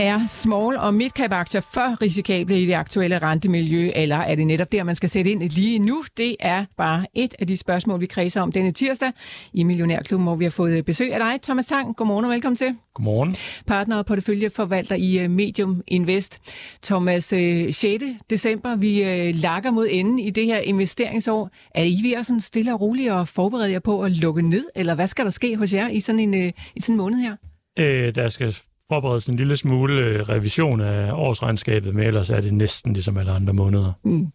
Er small- og midcap-aktier for risikable i det aktuelle rentemiljø, eller er det netop der, man skal sætte ind lige nu? Det er bare et af de spørgsmål, vi kredser om denne tirsdag i Millionærklubben, hvor vi har fået besøg af dig, Thomas Tang. Godmorgen og velkommen til. Godmorgen. Partner og porteføljeforvalter i øh, Medium Invest. Thomas, 6. Øh, december, vi øh, lakker mod enden i det her investeringsår. Er I ved at sådan stille og roligt og forberede jer på at lukke ned, eller hvad skal der ske hos jer i sådan en, i sådan en måned her? Øh, der skal forberedes en lille smule øh, revision af årsregnskabet, men ellers er det næsten ligesom alle andre måneder. Mm.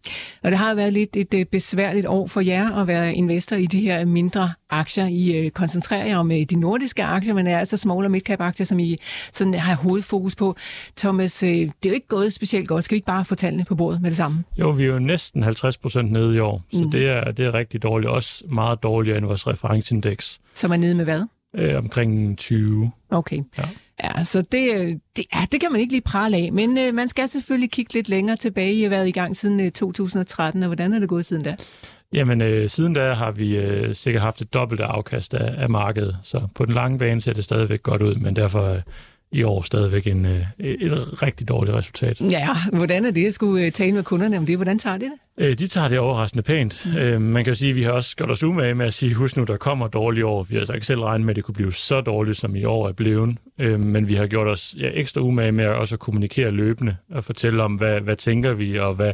Og det har været lidt et øh, besværligt år for jer at være investor i de her mindre aktier. I øh, koncentrerer jer om de nordiske aktier, men er altså small og midcap aktier, som I sådan har hovedfokus på. Thomas, det er jo ikke gået specielt godt. Skal vi ikke bare få tallene på bordet med det samme? Jo, vi er jo næsten 50 procent nede i år, så mm. det, er, det er rigtig dårligt. Også meget dårligere end vores referenceindeks. Som er nede med hvad? Øh, omkring 20. Okay. Ja. Ja, så det, øh, det, ja, det kan man ikke lige prale af, men øh, man skal selvfølgelig kigge lidt længere tilbage. I har været i gang siden øh, 2013, og hvordan er det gået siden da? Jamen, øh, siden da har vi øh, sikkert haft et dobbelt afkast af, af markedet, så på den lange bane ser det stadigvæk godt ud, men derfor øh, i år stadigvæk en, øh, et rigtig dårligt resultat. Ja, hvordan er det at skulle øh, tale med kunderne om det? Hvordan tager de det? Øh, de tager det overraskende pænt. Mm. Man kan sige, at vi har også gjort os umage med at sige, husk nu, der kommer dårlige år. Vi har altså ikke selv regnet med, at det kunne blive så dårligt, som i år er blevet. Men vi har gjort os ja, ekstra umage med at også kommunikere løbende og fortælle om, hvad, hvad tænker vi, og hvad,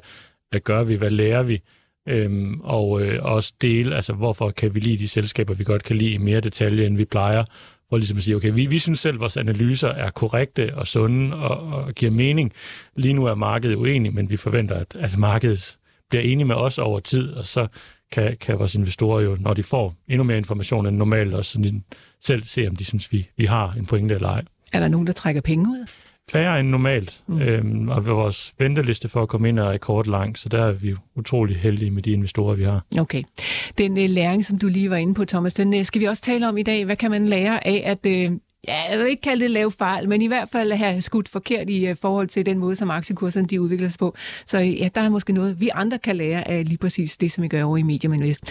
hvad gør vi, hvad lærer vi. Øhm, og øh, også dele, altså hvorfor kan vi lide de selskaber, vi godt kan lide i mere detalje, end vi plejer, for ligesom at sige, okay, vi, vi synes selv, at vores analyser er korrekte og sunde og, og giver mening. Lige nu er markedet uenig, men vi forventer, at, at markedet bliver enige med os over tid, og så kan, kan vores investorer jo, når de får endnu mere information end normalt, også sådan selv se, om de synes, vi, vi har en pointe eller ej. Er der nogen, der trækker penge ud? Færre end normalt, mm. øhm, og vores venteliste for at komme ind er rekordlang, så der er vi utrolig heldige med de investorer, vi har. Okay. Den uh, læring, som du lige var inde på, Thomas, den uh, skal vi også tale om i dag. Hvad kan man lære af at... Uh, Ja, jeg vil ikke kalde det lave fejl, men i hvert fald have skudt forkert i uh, forhold til den måde, som aktiekurserne de udvikler sig på. Så ja, der er måske noget, vi andre kan lære af lige præcis det, som vi gør over i Medium Invest.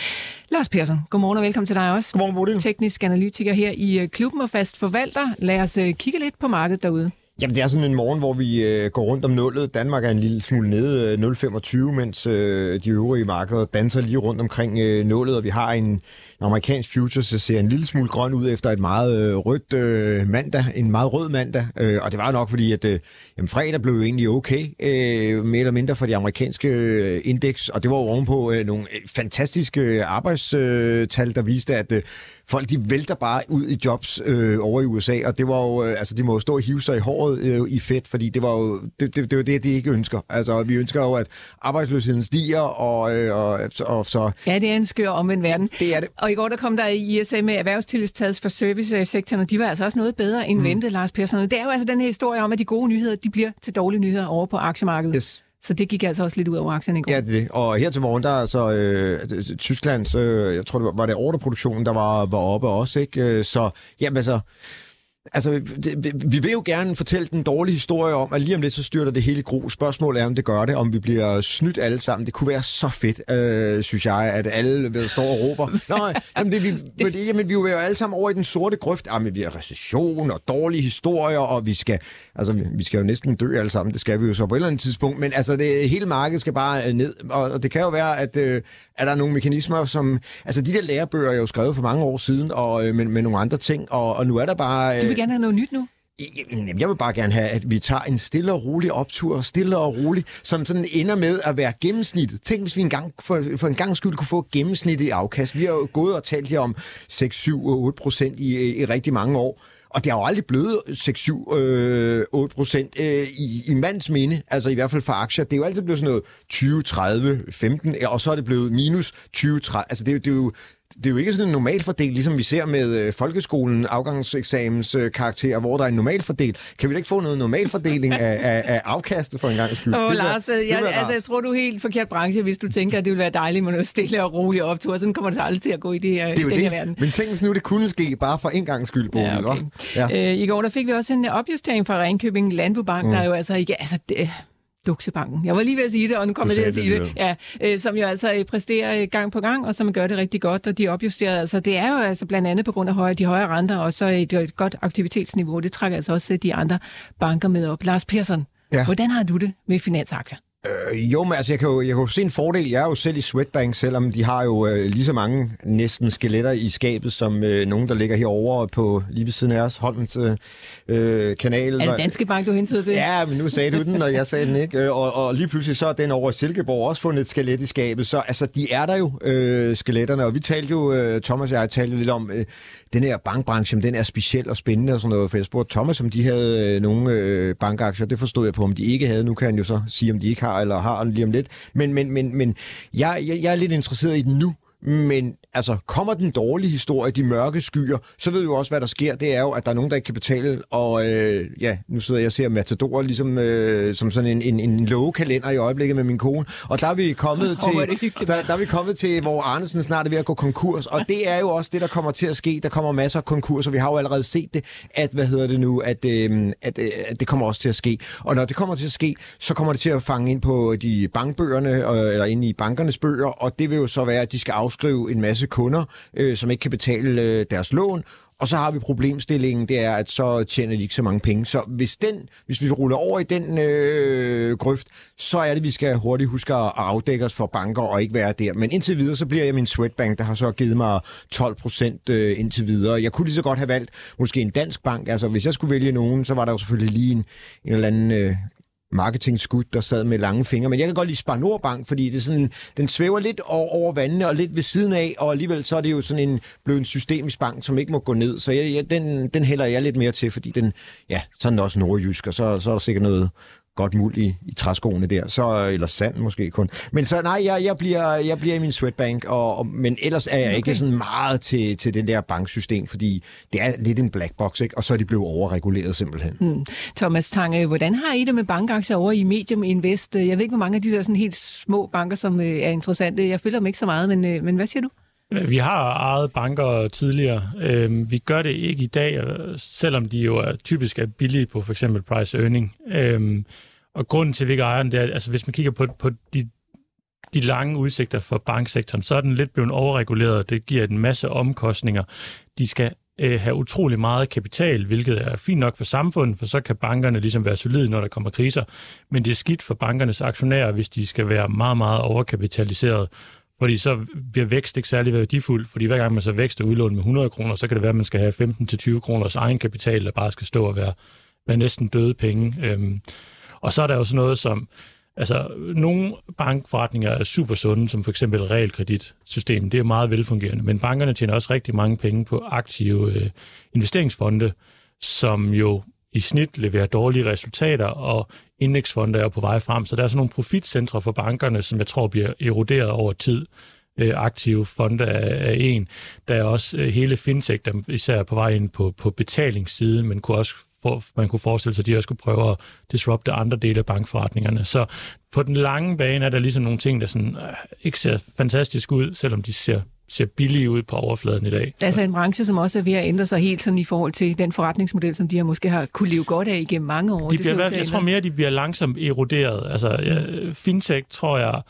Lars Persson, godmorgen og velkommen til dig også. Godmorgen, Bodil. Teknisk analytiker her i uh, klubben og fast forvalter. Lad os uh, kigge lidt på markedet derude. Jamen, det er sådan en morgen, hvor vi øh, går rundt om nullet. Danmark er en lille smule nede, øh, 0,25, mens øh, de øvrige markeder danser lige rundt omkring øh, nullet, og vi har en, en amerikansk futures, der ser en lille smule grøn ud efter et meget øh, rødt øh, mandag, en meget rød mandag, øh, og det var nok fordi, at øh, jamen, fredag blev jo egentlig okay, øh, mere eller mindre for de amerikanske øh, indeks, og det var jo ovenpå øh, nogle øh, fantastiske øh, arbejdstal, øh, der viste, at øh, folk de vælter bare ud i jobs øh, over i USA, og det var jo, øh, altså de må jo stå og hive sig i håret øh, i fedt, fordi det var jo det, det, det, var det, de ikke ønsker. Altså vi ønsker jo, at arbejdsløsheden stiger, og, øh, og, og så... Ja, det er en skør omvendt verden. Det er det. Og i går der kom der i ISA med erhvervstillidstats for servicesektoren, og de var altså også noget bedre end mm. ventet, Lars Persson. Det er jo altså den her historie om, at de gode nyheder, de bliver til dårlige nyheder over på aktiemarkedet. Yes. Så det gik altså også lidt ud over aktierne i går. Ja, det Og her til morgen, der er så øh, øh, Tysklands, øh, jeg tror det var, var det orderproduktionen, der var, var oppe også, ikke? Øh, så, jamen altså, Altså, det, vi vil jo gerne fortælle den dårlige historie om, at lige om lidt så styrter det hele gro. Spørgsmålet er, om det gør det, om vi bliver snydt alle sammen. Det kunne være så fedt, øh, synes jeg, at alle ved, står og råber. Nå, jamen, det, vi, det, jamen, vi er jo alle sammen over i den sorte grøft. Jamen, vi har recession og dårlige historier, og vi skal, altså, vi skal jo næsten dø alle sammen. Det skal vi jo så på et eller andet tidspunkt. Men altså, det, hele markedet skal bare øh, ned. Og, og det kan jo være, at øh, er der nogle mekanismer, som... Altså, de der lærebøger er jo skrevet for mange år siden, og øh, med, med nogle andre ting, og, og nu er der bare... Øh, du vil gerne have noget nyt nu? Jeg vil bare gerne have, at vi tager en stille og rolig optur, stille og rolig, som sådan ender med at være gennemsnittet. Tænk, hvis vi en gang, for, for en gang skyld kunne få gennemsnittet i afkast. Vi har jo gået og talt her om 6, 7 og 8 procent i, i rigtig mange år. Og det har jo aldrig blevet 6-7-8 øh, procent øh, i, i mands minde, altså i hvert fald for aktier. Det er jo altid blevet sådan noget 20, 30, 15, og så er det blevet minus 20, 30. Altså det, det er jo det er jo ikke sådan en normal fordel, ligesom vi ser med øh, folkeskolen, afgangseksamens øh, karakterer, hvor der er en normal fordel. Kan vi da ikke få noget normal fordeling af, af, af afkastet for en gang skyld? Åh, Det Lars, det jeg, være altså, jeg tror, du er helt forkert branche, hvis du tænker, at det vil være dejligt med noget stille og roligt optur. Sådan kommer det aldrig til at gå i det her, det er jo den her det. verden. Men tænk, hvis nu det kunne ske, bare for en gang skyld, Bodil, Ja, okay. ja. Øh, I går der fik vi også en opjustering fra Ringkøbing Landbobank, mm. der er jo altså ikke... Altså, det, Duksebanken. Jeg var lige ved at sige det, og nu kommer jeg til at sige det det. Ja, øh, som jo altså øh, præsterer øh, gang på gang, og som gør det rigtig godt, og de er opjusteret. Altså, det er jo altså blandt andet på grund af høje, de høje renter, og så et, et godt aktivitetsniveau. Det trækker altså også øh, de andre banker med op. Lars Persson, Ja. hvordan har du det med finansaktier? Øh, jo, men altså, jeg kan jo, jeg kan jo se en fordel. Jeg er jo selv i Sweatbank, selvom de har jo øh, lige så mange næsten skeletter i skabet, som øh, nogen, der ligger herovre på lige ved siden af os, Holmens øh, øh, kanal. Er det Danske Bank, du hentyder til? Ja, men nu sagde du den, og jeg sagde den ikke. Øh, Og, og lige pludselig så er den over i Silkeborg også fundet et skelet i skabet. Så altså, de er der jo, øh, skeletterne. Og vi talte jo, øh, Thomas og jeg talte jo lidt om, øh, den her bankbranche, den er speciel og spændende og sådan noget. For jeg spurgte Thomas, om de havde øh, nogle øh, bankaktier. Det forstod jeg på, om de ikke havde. Nu kan han jo så sige, om de ikke har eller har lige om lidt. Men, men, men, men jeg, jeg, jeg er lidt interesseret i den nu. Men altså, kommer den dårlige historie, de mørke skyer, så ved vi jo også, hvad der sker. Det er jo, at der er nogen, der ikke kan betale. Og øh, ja, nu sidder jeg og ser Matador ligesom, øh, som sådan en, en, en lovekalender i øjeblikket med min kone. Og der er vi kommet til, der, der er vi kommet til, hvor Arnesen snart er ved at gå konkurs. Og det er jo også det, der kommer til at ske. Der kommer masser af konkurser. Vi har jo allerede set det, at, hvad hedder det nu, at, øh, at, øh, at det kommer også til at ske. Og når det kommer til at ske, så kommer det til at fange ind på de bankbøgerne, øh, eller ind i bankernes bøger, og det vil jo så være, at de skal afskrive en masse kunder, øh, som ikke kan betale øh, deres lån, og så har vi problemstillingen, det er, at så tjener de ikke så mange penge. Så hvis, den, hvis vi ruller over i den øh, grøft, så er det, at vi skal hurtigt huske at afdække os for banker og ikke være der. Men indtil videre, så bliver jeg min Sweatbank, der har så givet mig 12 procent øh, indtil videre. Jeg kunne lige så godt have valgt måske en dansk bank. Altså, hvis jeg skulle vælge nogen, så var der jo selvfølgelig lige en, en eller anden... Øh, marketingskud, der sad med lange fingre. Men jeg kan godt lide Spar Nordbank, fordi det er sådan, den svæver lidt over, over vandene og lidt ved siden af, og alligevel så er det jo sådan en blevet en systemisk bank, som ikke må gå ned. Så jeg, jeg, den, den hælder jeg lidt mere til, fordi den, ja, sådan er også nordjysk, og så, så er der sikkert noget godt muld i, i træskoene der, så, eller sand måske kun. Men så nej, jeg, jeg, bliver, jeg bliver i min Swedbank, og, og, men ellers er jeg okay. ikke sådan meget til, til den der banksystem, fordi det er lidt en black box, ikke? og så er de blevet overreguleret simpelthen. Mm. Thomas Tange, hvordan har I det med bankaktier over i Medium Invest? Jeg ved ikke, hvor mange af de der sådan helt små banker, som øh, er interessante. Jeg følger dem ikke så meget, men, øh, men hvad siger du? Øh, vi har ejet banker tidligere. Øhm, vi gør det ikke i dag, selvom de jo er typisk er billige på for eksempel price earning. Øhm, og grunden til, at vi ikke ejer den, det er, altså hvis man kigger på, på de, de lange udsigter for banksektoren, så er den lidt blevet overreguleret. Det giver en masse omkostninger. De skal øh, have utrolig meget kapital, hvilket er fint nok for samfundet, for så kan bankerne ligesom være solide, når der kommer kriser. Men det er skidt for bankernes aktionærer, hvis de skal være meget, meget overkapitaliseret. Fordi så bliver vækst ikke særlig værdifuld, fordi hver gang man så vækster udlån med 100 kroner, så kan det være, at man skal have 15-20 kroners egenkapital, der bare skal stå og være, være næsten døde penge. Øhm, og så er der jo sådan noget som, altså nogle bankforretninger er super sunde, som for eksempel realkreditsystemet, det er meget velfungerende, men bankerne tjener også rigtig mange penge på aktive øh, investeringsfonde, som jo i snit leverer dårlige resultater, og indeksfonde er på vej frem. Så der er sådan nogle profitcentre for bankerne, som jeg tror bliver eroderet over tid. Øh, aktive fonde er, er en. Der er også øh, hele fintech, der især på vej ind på, på betalingssiden, men kunne også for, man kunne forestille sig, at de også skulle prøve at disrupte andre dele af bankforretningerne. Så på den lange bane er der ligesom nogle ting, der sådan, øh, ikke ser fantastisk ud, selvom de ser ser billige ud på overfladen i dag. Altså en branche, som også er ved at ændre sig helt sådan i forhold til den forretningsmodel, som de har måske har kunne leve godt af igennem mange år. De Det bliver, at jeg tror mere, de bliver langsomt eroderet. Altså, ja, fintech, tror jeg,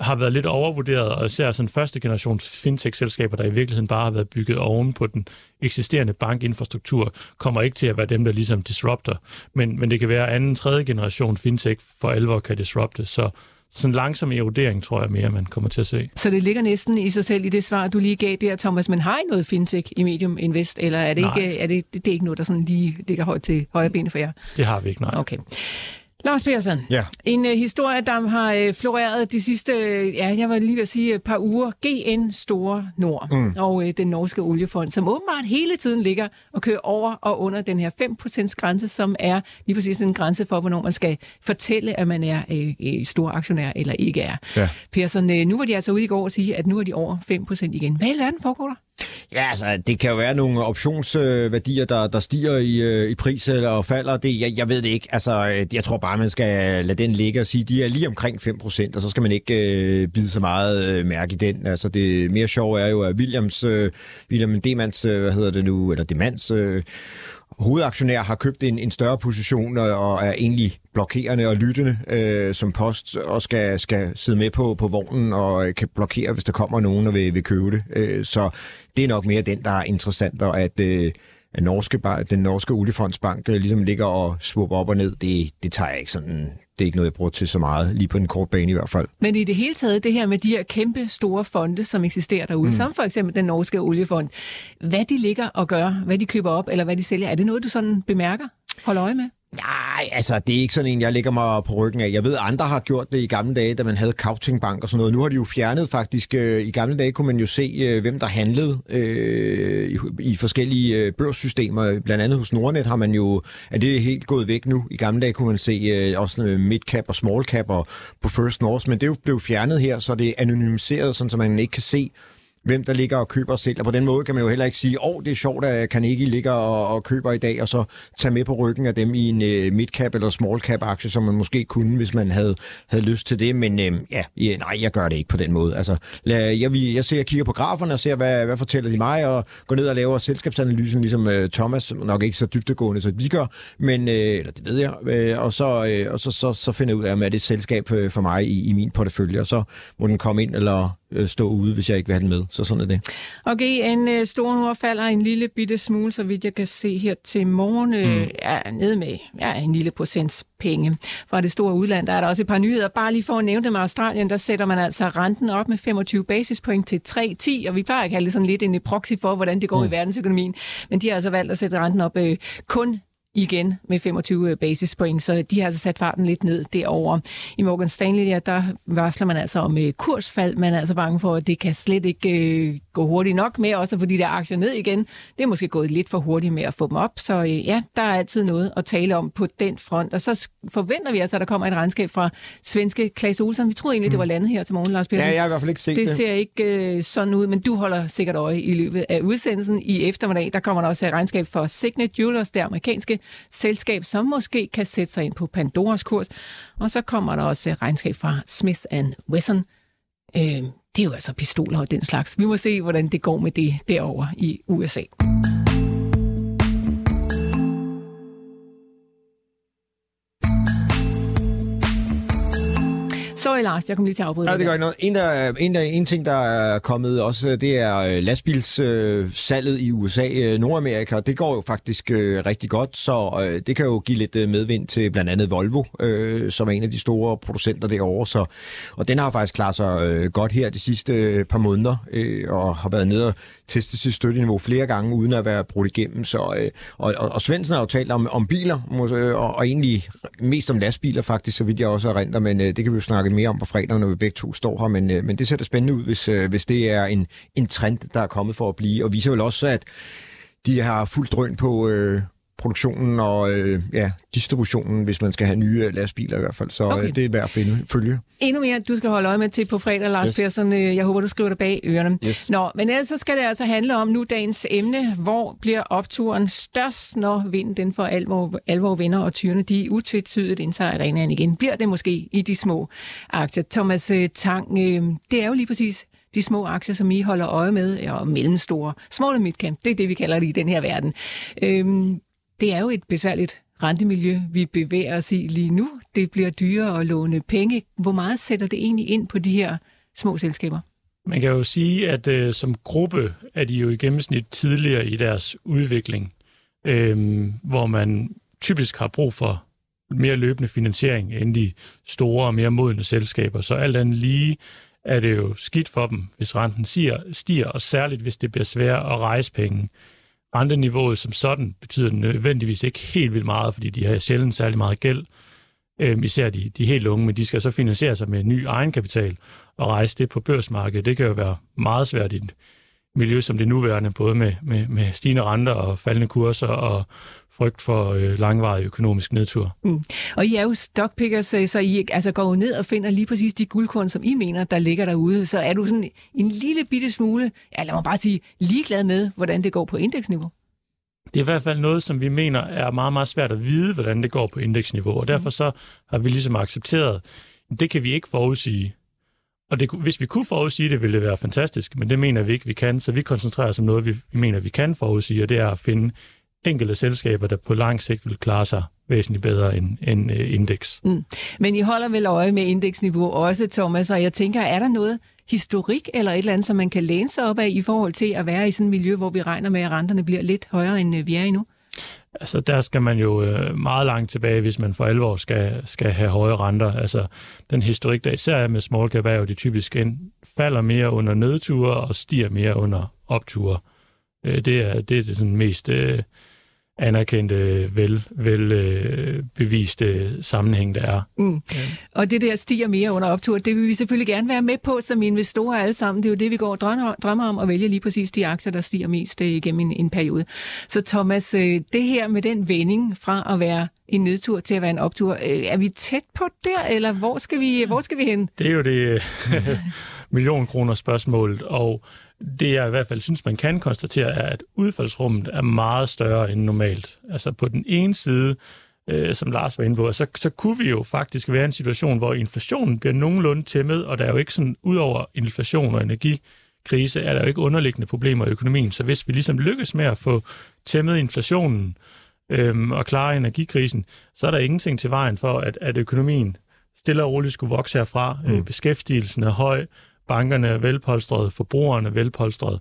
har været lidt overvurderet, og især sådan første generations fintech-selskaber, der i virkeligheden bare har været bygget oven på den eksisterende bankinfrastruktur, kommer ikke til at være dem, der ligesom disrupter. Men, men det kan være anden, tredje generation fintech for alvor kan disrupte. Så sådan langsom erodering, tror jeg mere, man kommer til at se. Så det ligger næsten i sig selv i det svar, du lige gav der, Thomas. Men har I noget fintech i Medium Invest, eller er det, Nej. ikke, er det, det er ikke noget, der sådan lige ligger højt til højre ben for jer? Det har vi ikke, nej. Okay. Lars Persson, Ja. en uh, historie, der har uh, floreret de sidste, uh, ja, jeg var lige ved at sige, et par uger. GN Store Nord mm. og uh, den norske oliefond, som åbenbart hele tiden ligger og kører over og under den her 5% grænse, som er lige præcis en grænse for, hvornår man skal fortælle, at man er uh, stor aktionær eller ikke er. Ja. Persson, uh, nu var de altså ude i går og sige, at nu er de over 5% igen. Hvad i verden foregår der? Ja, altså, det kan jo være nogle optionsværdier, der, der stiger i, øh, i pris eller falder. Det, jeg, jeg ved det ikke. Altså, øh, jeg tror bare, man skal lade den ligge og sige, de er lige omkring 5%, og så skal man ikke øh, bide så meget øh, mærke i den. Altså, det mere sjove er jo, at Williams, øh, William Demands, øh, hvad hedder det nu, eller Demands... øh, hovedaktionær har købt en, en større position og, og er egentlig blokerende og lyttende øh, som post og skal, skal sidde med på, på vognen og øh, kan blokere, hvis der kommer nogen og vil, vil købe det. Øh, så det er nok mere den, der er interessant, og at, øh, at norske, den norske oliefondsbank øh, ligesom ligger og svupper op og ned, det, det tager jeg ikke sådan... Det er ikke noget, jeg bruger til så meget, lige på den korte bane i hvert fald. Men i det hele taget, det her med de her kæmpe store fonde, som eksisterer derude, mm. som for eksempel den norske oliefond, hvad de ligger og gør, hvad de køber op, eller hvad de sælger, er det noget, du sådan bemærker? Hold øje med? Nej, altså det er ikke sådan en, jeg lægger mig på ryggen af. Jeg ved, andre har gjort det i gamle dage, da man havde Kautingbank og sådan noget. Nu har de jo fjernet faktisk. Øh, I gamle dage kunne man jo se, øh, hvem der handlede øh, i, forskellige øh, børssystemer. Blandt andet hos Nordnet har man jo, er det helt gået væk nu. I gamle dage kunne man se øh, også midcap og small cap og på First North, men det er jo blevet fjernet her, så det er anonymiseret, sådan, så man ikke kan se, hvem der ligger og køber og sælger. På den måde kan man jo heller ikke sige, åh, oh, det er sjovt, at Carnegie ligger og, og køber i dag, og så tage med på ryggen af dem i en øh, midcap eller small cap aktie, som man måske kunne, hvis man havde, havde lyst til det. Men øh, ja, ja, nej, jeg gør det ikke på den måde. Altså, lad, jeg, jeg, ser, jeg kigger på graferne og ser, hvad, hvad fortæller de mig, og går ned og laver selskabsanalysen, ligesom øh, Thomas, nok ikke så dybtegående, så de gør, men, øh, eller det ved jeg, øh, og, så, øh, og så, så, så finder jeg ud af, om det er et selskab for, for mig i, i min portefølje, og så må den komme ind eller øh, stå ude, hvis jeg ikke vil have den med. Så sådan er det. Okay, en øh, stor nu falder en lille bitte smule, så vidt jeg kan se her til morgen. Øh, mm. er ned med ja, en lille procents penge. Fra det store udland, der er der også et par nyheder. Bare lige for at nævne dem, Australien, der sætter man altså renten op med 25 basispoint til 3,10, og vi plejer at kalde det sådan lidt en proxy for, hvordan det går mm. i verdensøkonomien. Men de har altså valgt at sætte renten op øh, kun igen med 25 basispoint, så de har altså sat farten lidt ned derover. I Morgan Stanley, ja, der varsler man altså om kursfald. Man er altså bange for, at det kan slet ikke øh, gå hurtigt nok med, også fordi der aktier ned igen. Det er måske gået lidt for hurtigt med at få dem op, så øh, ja, der er altid noget at tale om på den front. Og så forventer vi altså, at der kommer et regnskab fra svenske Klaas Olsen. Vi troede egentlig, det var landet her til morgen, Lars Petersen. Ja, jeg har i hvert fald ikke set det. Det ser ikke øh, sådan ud, men du holder sikkert øje i løbet af udsendelsen. I eftermiddag, der kommer der også et regnskab for Signet Jewelers, det amerikanske selskab, som måske kan sætte sig ind på Pandoras kurs. Og så kommer der også øh, regnskab fra Smith Wesson. Øh, det er jo altså pistoler og den slags. Vi må se, hvordan det går med det derovre i USA. Sorry, Lars, jeg kom lige til at afbryde Ja, det gør ikke noget. En, der, en, der, en ting, der er kommet også, det er lastbilssalget i USA, Nordamerika. Det går jo faktisk rigtig godt, så det kan jo give lidt medvind til blandt andet Volvo, som er en af de store producenter derovre. Så, og den har faktisk klaret sig godt her de sidste par måneder, og har været nede og testet sit støtteniveau flere gange, uden at være brudt igennem. Så, øh, og, og, og Svendsen har jo talt om, om biler, øh, og, og egentlig mest om lastbiler faktisk, så vidt jeg også erindrer, men øh, det kan vi jo snakke mere om på fredag, når vi begge to står her, men, men det ser da spændende ud, hvis, hvis det er en, en trend, der er kommet for at blive, og viser vel også, at de har fuldt drøn på, øh, produktionen og øh, ja, distributionen, hvis man skal have nye lastbiler i hvert fald. Så okay. øh, det er værd at finde, følge. Endnu mere, du skal holde øje med til på fredag, Lars yes. Persson. Jeg håber, du skriver det bag ørerne. Yes. Nå, men ellers så skal det altså handle om nu dagens emne. Hvor bliver opturen størst, når vinden den for alvor, alvor vinder, og tyrene de utvetydigt indtager arenaen igen? Bliver det måske i de små aktier? Thomas Tang, øh, det er jo lige præcis de små aktier, som I holder øje med, og mellemstore, small og midcamp, det er det, vi kalder det i den her verden. Øhm, det er jo et besværligt rentemiljø, vi bevæger os i lige nu. Det bliver dyrere at låne penge. Hvor meget sætter det egentlig ind på de her små selskaber? Man kan jo sige, at øh, som gruppe er de jo i gennemsnit tidligere i deres udvikling, øh, hvor man typisk har brug for mere løbende finansiering end de store og mere modne selskaber. Så alt andet lige er det jo skidt for dem, hvis renten stiger, stiger og særligt hvis det bliver svært at rejse penge. Renteniveauet som sådan betyder nødvendigvis ikke helt vildt meget, fordi de har sjældent særlig meget gæld. øh, især de, de helt unge, men de skal så finansiere sig med ny egenkapital og rejse det på børsmarkedet. Det kan jo være meget svært i et miljø som det nuværende, både med, med, med stigende renter og faldende kurser og frygt for øh, langvarig økonomisk nedtur. Mm. Og I er jo stockpickers, så I altså går ned og finder lige præcis de guldkorn, som I mener, der ligger derude. Så er du sådan en lille bitte smule, ja lad mig bare sige, ligeglad med, hvordan det går på indeksniveau? Det er i hvert fald noget, som vi mener er meget, meget svært at vide, hvordan det går på indeksniveau. Og derfor så har vi ligesom accepteret, at det kan vi ikke forudsige. Og det, hvis vi kunne forudsige det, ville det være fantastisk, men det mener vi ikke, vi kan. Så vi koncentrerer os om noget, vi, vi mener, vi kan forudsige, og det er at finde enkelte selskaber, der på lang sigt vil klare sig væsentligt bedre end, end uh, indeks. Mm. Men I holder vel øje med indeksniveau også, Thomas, og jeg tænker, er der noget historik eller et eller andet, som man kan læne sig op af i forhold til at være i sådan et miljø, hvor vi regner med, at renterne bliver lidt højere, end øh, vi er i nu? Altså, der skal man jo øh, meget langt tilbage, hvis man for alvor skal, skal have høje renter. Altså, den historik, der især er med small cap, er jo de typisk ind, falder mere under nedture og stiger mere under opture. det er det, er det sådan mest anerkendte, vel, vel øh, beviste sammenhæng, der er. Mm. Ja. Og det der stiger mere under optur, det vil vi selvfølgelig gerne være med på som investorer alle sammen. Det er jo det, vi går og drømmer om, at vælge lige præcis de aktier, der stiger mest øh, igennem en, en periode. Så Thomas, øh, det her med den vending fra at være en nedtur til at være en optur, øh, er vi tæt på der, eller hvor skal vi, hvor skal vi hen? Det er jo det million kroner spørgsmålet, og det jeg i hvert fald synes, man kan konstatere, er, at udfaldsrummet er meget større end normalt. Altså på den ene side, øh, som Lars var inde på, så, så kunne vi jo faktisk være i en situation, hvor inflationen bliver nogenlunde tæmmet, og der er jo ikke sådan, ud over inflation og energikrise, er der jo ikke underliggende problemer i økonomien. Så hvis vi ligesom lykkes med at få tæmmet inflationen øh, og klare energikrisen, så er der ingenting til vejen for, at, at økonomien stille og roligt skulle vokse herfra. Mm. Øh, beskæftigelsen er høj, bankerne er velpolstrede, forbrugerne er velpolstrede.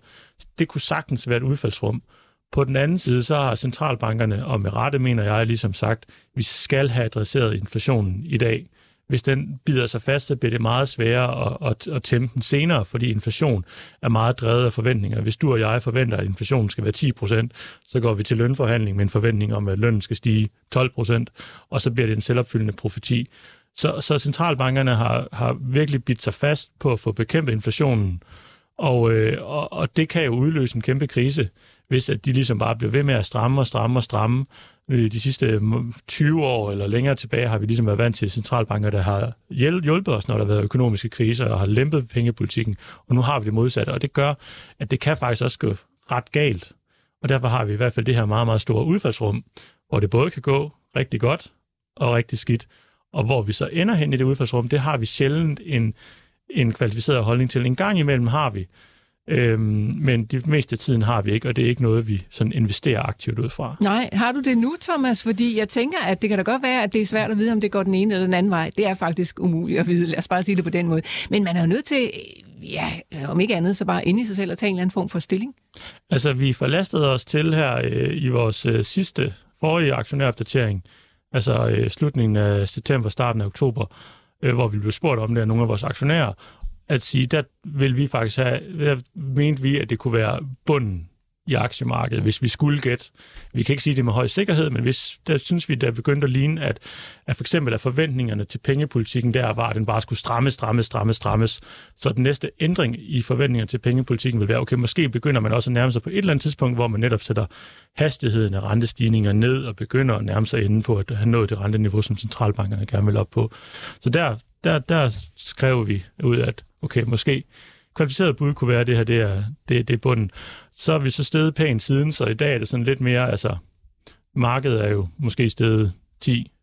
Det kunne sagtens være et udfaldsrum. På den anden side, så har centralbankerne, og med rette mener jeg ligesom sagt, vi skal have adresseret inflationen i dag. Hvis den bider sig fast, så bliver det meget sværere at, at, at tæmme den senere, fordi inflation er meget drevet af forventninger. Hvis du og jeg forventer, at inflationen skal være 10%, så går vi til lønforhandling med en forventning om, at lønnen skal stige 12%, og så bliver det en selvopfyldende profeti. Så, så centralbankerne har, har virkelig bidt sig fast på at få bekæmpet inflationen, og, øh, og, og det kan jo udløse en kæmpe krise, hvis at de ligesom bare bliver ved med at stramme og stramme og stramme. Øh, de sidste øh, 20 år eller længere tilbage har vi ligesom været vant til centralbanker, der har hjulpet os, når der har været økonomiske kriser og har lempet pengepolitikken, og nu har vi det modsatte, og det gør, at det kan faktisk også gå ret galt. Og derfor har vi i hvert fald det her meget, meget store udfaldsrum, hvor det både kan gå rigtig godt og rigtig skidt. Og hvor vi så ender hen i det udfaldsrum, det har vi sjældent en, en kvalificeret holdning til. En gang imellem har vi, øhm, men det meste af tiden har vi ikke, og det er ikke noget, vi sådan investerer aktivt ud fra. Nej, har du det nu, Thomas? Fordi jeg tænker, at det kan da godt være, at det er svært at vide, om det går den ene eller den anden vej. Det er faktisk umuligt at vide, lad os bare sige det på den måde. Men man er jo nødt til, ja, om ikke andet, så bare inde i sig selv at tage en eller anden form for stilling. Altså, vi forlastede os til her øh, i vores øh, sidste forrige aktionæropdatering, altså øh, slutningen af september, starten af oktober, øh, hvor vi blev spurgt om det af nogle af vores aktionærer, at sige, der vil vi faktisk have, der mente vi, at det kunne være bunden i aktiemarkedet, hvis vi skulle gætte. Vi kan ikke sige det med høj sikkerhed, men hvis, der synes vi, der begyndte at ligne, at, at for eksempel at forventningerne til pengepolitikken der var, at den bare skulle stramme, stramme, stramme, strammes. Så den næste ændring i forventningerne til pengepolitikken vil være, okay, måske begynder man også at nærme sig på et eller andet tidspunkt, hvor man netop sætter hastigheden af rentestigninger ned og begynder at nærme sig inde på at have nået det renteniveau, som centralbankerne gerne vil op på. Så der, der, der skrev vi ud, at okay, måske kvalificeret bud kunne være, det her det er, det, det er bunden. Så er vi så steget pænt siden, så i dag er det sådan lidt mere, altså markedet er jo måske steget 10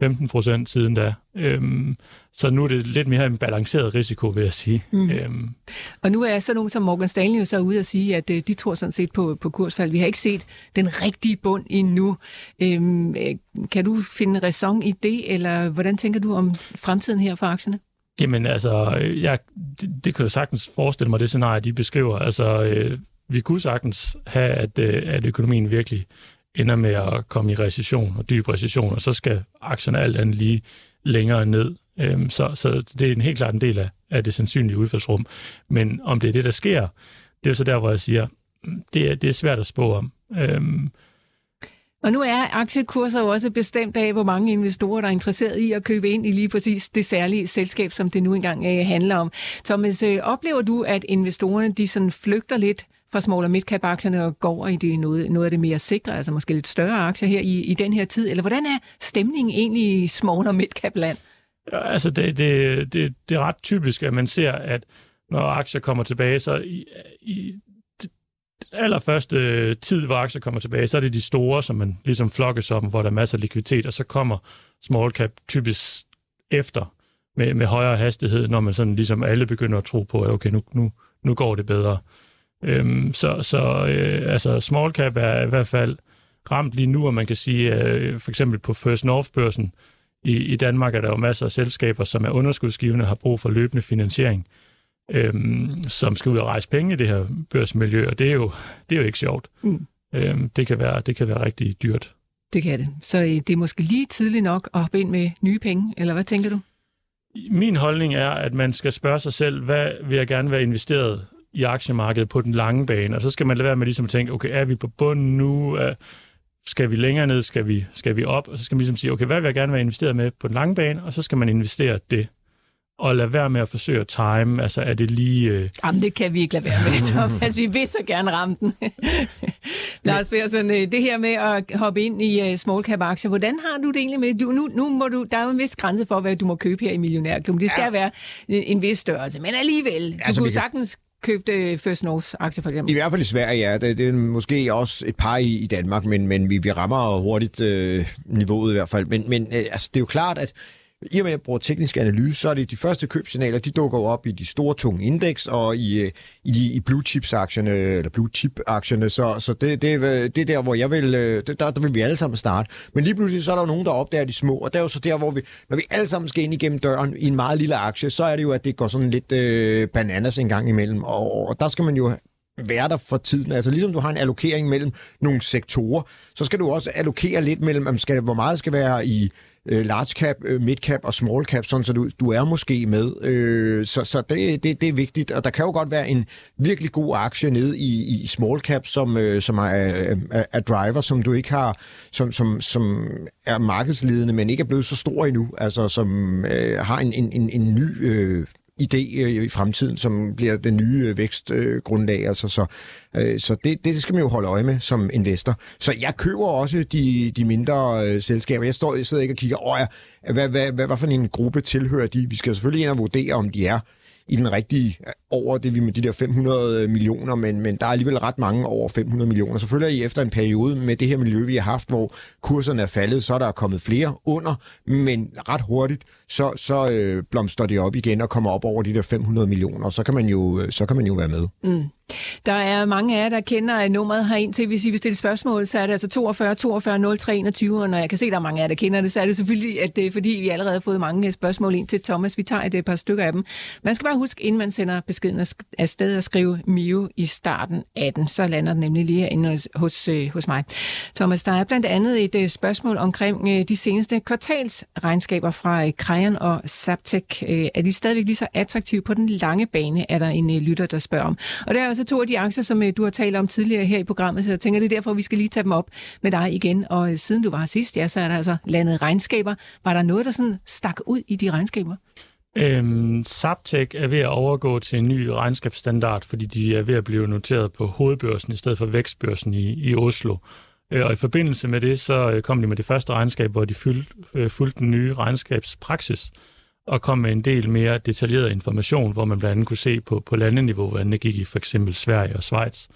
15 procent siden da. Øhm, så nu er det lidt mere en balanceret risiko, vil jeg sige. Mm. Øhm. Og nu er så nogen som Morgan Stanley jo så ude at sige, at øh, de tror sådan set på, på kursfald. Vi har ikke set den rigtige bund endnu. Øhm, øh, kan du finde ræson i det, eller hvordan tænker du om fremtiden her for aktierne? Jamen altså, øh, jeg, det, det kan jeg sagtens forestille mig, det scenarie, de beskriver. Altså, øh, vi kunne sagtens have, at, øh, at økonomien virkelig ender med at komme i recession og dyb recession, og så skal aktierne alt andet lige længere ned. Øhm, så, så det er en helt klart en del af, af det sandsynlige udfaldsrum. Men om det er det, der sker, det er så der, hvor jeg siger, mm, det er, det er svært at spå om. Øhm, og nu er aktiekurser jo også bestemt af, hvor mange investorer, der er interesseret i at købe ind i lige præcis det særlige selskab, som det nu engang øh, handler om. Thomas, øh, oplever du, at investorerne de sådan flygter lidt fra small- og midcap-aktierne og går over i det noget, noget af det mere sikre, altså måske lidt større aktier her i, i den her tid? Eller hvordan er stemningen egentlig i small- og midcap-land? Ja, altså, det, det, det, det er ret typisk, at man ser, at når aktier kommer tilbage, så i, i allerførste øh, tid, hvor aktier kommer tilbage, så er det de store, som man ligesom flokkes om, hvor der er masser af likviditet, og så kommer small cap typisk efter med, med højere hastighed, når man sådan ligesom alle begynder at tro på, at okay, nu, nu, nu går det bedre. Øhm, så så øh, altså small cap er i hvert fald ramt lige nu, og man kan sige, øh, for eksempel på First North-børsen i, i Danmark er der jo masser af selskaber, som er underskudsgivende og har brug for løbende finansiering øhm, som skal ud og rejse penge i det her børsmiljø, og det er jo, det er jo ikke sjovt. Mm. Øhm, det, kan være, det kan være rigtig dyrt. Det kan det. Så øh, det er måske lige tidligt nok at hoppe ind med nye penge, eller hvad tænker du? Min holdning er, at man skal spørge sig selv, hvad vil jeg gerne være investeret i aktiemarkedet på den lange bane, og så skal man lade være med ligesom at tænke, okay, er vi på bunden nu? Skal vi længere ned? Skal vi, skal vi op? Og så skal man ligesom sige, okay, hvad vil jeg gerne være investeret med på den lange bane? Og så skal man investere det og lade være med at forsøge at time? Altså, er det lige... Øh... Jamen, det kan vi ikke lade være med, Thomas. Vi vil så gerne ramme den. Lars Persson, øh, det her med at hoppe ind i uh, small cap aktier, hvordan har du det egentlig med? Du, nu, nu må du, der er jo en vis grænse for, hvad du må købe her i Millionærklubben. Det skal ja. være en, en vis størrelse, men alligevel, du altså, kunne kan... sagtens købte First North aktier for eksempel? I hvert fald i Sverige, ja. Det, det er måske også et par i, i Danmark, men, men vi, vi rammer hurtigt øh, niveauet i hvert fald. Men, men øh, altså, det er jo klart, at i og med at jeg bruger teknisk analyse, så er det de første købsignaler, de dukker op i de store, tunge indeks og i, øh, i, de, i blue chips aktierne eller blue chip aktierne, så, så det, det, øh, det er der, hvor jeg vil, øh, der, der vil vi alle sammen starte. Men lige pludselig så er der jo nogen, der opdager de små, og det er jo så der, hvor vi, når vi alle sammen skal ind igennem døren i en meget lille aktie, så er det jo, at det går sådan lidt øh, bananas en gang imellem, og, og der skal man jo være der for tiden. Altså ligesom du har en allokering mellem nogle sektorer, så skal du også allokere lidt mellem, om skal, hvor meget skal være i øh, large cap, øh, mid cap og small cap, sådan så du, du er måske med. Øh, så så det, det, det er vigtigt, og der kan jo godt være en virkelig god aktie nede i, i small cap, som, øh, som er, er, er driver, som du ikke har, som, som, som er markedsledende, men ikke er blevet så stor endnu, altså som øh, har en, en, en, en ny øh, idé øh, i fremtiden, som bliver den nye øh, vækstgrundlag. Øh, altså, så så det, det skal man jo holde øje med som investor. Så jeg køber også de, de mindre selskaber. Jeg står jeg sidder ikke og kigger, åh, hvad, hvad, hvad, hvad for en gruppe tilhører de? Vi skal selvfølgelig ind og vurdere, om de er i den rigtige over det vi med de der 500 øh, millioner, men, men der er alligevel ret mange over 500 millioner. Selvfølgelig efter en periode med det her miljø, vi har haft, hvor kurserne er faldet, så er der kommet flere under, men ret hurtigt, så, så øh, blomster det op igen og kommer op over de der 500 millioner, og så kan man jo, øh, så kan man jo være med. Mm. Der er mange af jer, der kender nummeret her ind til. Hvis I vil stille spørgsmål, så er det altså 42 42 03 21, og når jeg kan se, at der er mange af jer, der kender det, så er det selvfølgelig, at det er fordi, vi allerede har fået mange øh, spørgsmål ind til Thomas. Vi tager et par stykker af dem. Man skal bare huske, inden man sender beskeden afsted at skrive Mio i starten af den, så lander den nemlig lige herinde hos, hos øh, mig. Thomas, der er blandt andet et øh, spørgsmål omkring øh, de seneste kvartalsregnskaber fra Krejan og Saptek. Er de stadigvæk lige så attraktive på den lange bane, er der en lytter, der spørger om. Og det er altså to af de aktier, som du har talt om tidligere her i programmet, så jeg tænker, det er derfor, vi skal lige tage dem op med dig igen. Og siden du var sidst, ja, så er der altså landet regnskaber. Var der noget, der sådan stak ud i de regnskaber? Øhm, Zaptec er ved at overgå til en ny regnskabsstandard, fordi de er ved at blive noteret på hovedbørsen i stedet for vækstbørsen i, i Oslo. Øh, og i forbindelse med det, så øh, kom de med det første regnskab, hvor de øh, fulgte den nye regnskabspraksis og kom med en del mere detaljeret information, hvor man blandt andet kunne se på, på landeniveau, hvordan det gik i for eksempel Sverige og Schweiz.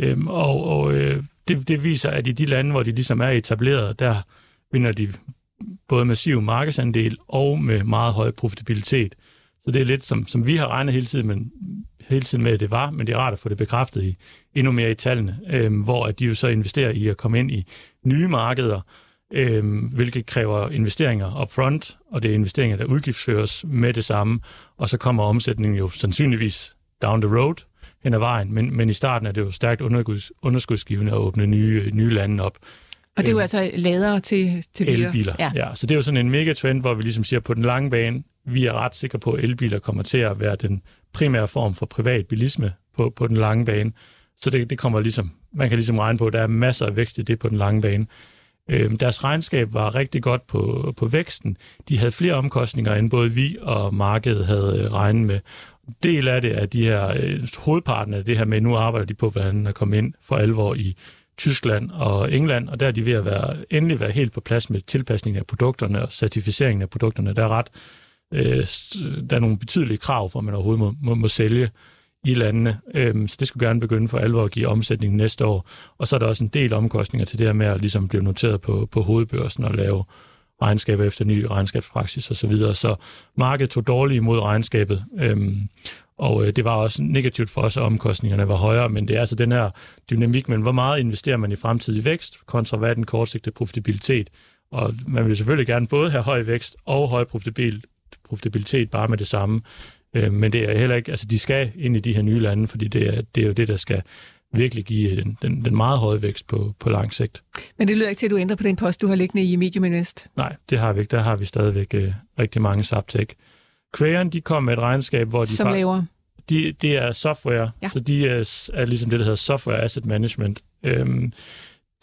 Øhm, og og øh, det, det viser, at i de lande, hvor de ligesom er etableret, der vinder de både massiv markedsandel og med meget høj profitabilitet. Så det er lidt, som, som vi har regnet hele tiden, men, hele tiden med, at det var, men det er rart at få det bekræftet i, endnu mere i tallene, øh, hvor at de jo så investerer i at komme ind i nye markeder, øh, hvilket kræver investeringer upfront, og det er investeringer, der udgiftsføres med det samme, og så kommer omsætningen jo sandsynligvis down the road hen ad vejen, men, men i starten er det jo stærkt underskuds, underskudsgivende at åbne nye, nye lande op. Og det er jo altså ladere til, til biler. Elbiler, ja. ja. Så det er jo sådan en megatrend, hvor vi ligesom siger, på den lange bane, vi er ret sikre på, at elbiler kommer til at være den primære form for privat bilisme på, på den lange bane. Så det, det kommer ligesom, man kan ligesom regne på, at der er masser af vækst i det på den lange bane. Øh, deres regnskab var rigtig godt på, på væksten. De havde flere omkostninger, end både vi og markedet havde øh, regnet med. Del af det er de her øh, hovedparten af det her med, nu arbejder de på, hvordan at komme ind for alvor i Tyskland og England, og der er de ved at være, endelig være helt på plads med tilpasningen af produkterne og certificeringen af produkterne. Der er ret øh, der er nogle betydelige krav for, at man overhovedet må, må, må sælge i landene. Øhm, så det skulle gerne begynde for alvor at give omsætning næste år. Og så er der også en del omkostninger til det her med at ligesom blive noteret på, på hovedbørsen og lave regnskaber efter ny regnskabspraksis osv. Så, videre. så markedet tog dårligt imod regnskabet, øhm, og øh, det var også negativt for os, at omkostningerne var højere, men det er altså den her dynamik, men hvor meget investerer man i fremtidig vækst, kontra hvad den kortsigtede profitabilitet. Og man vil selvfølgelig gerne både have høj vækst og høj profitabilitet bare med det samme. Øh, men det er heller ikke, altså de skal ind i de her nye lande, fordi det er, det er jo det, der skal virkelig give den, den, den meget høje vækst på, på lang sigt. Men det lyder ikke til, at du ændrer på den post, du har liggende i Medium Invest? Nej, det har vi ikke. Der har vi stadigvæk øh, rigtig mange Subtech. Crayon, de kom med et regnskab, hvor de... Som laver? De, det er software, ja. så de er, er ligesom det, der hedder Software Asset Management. Øhm,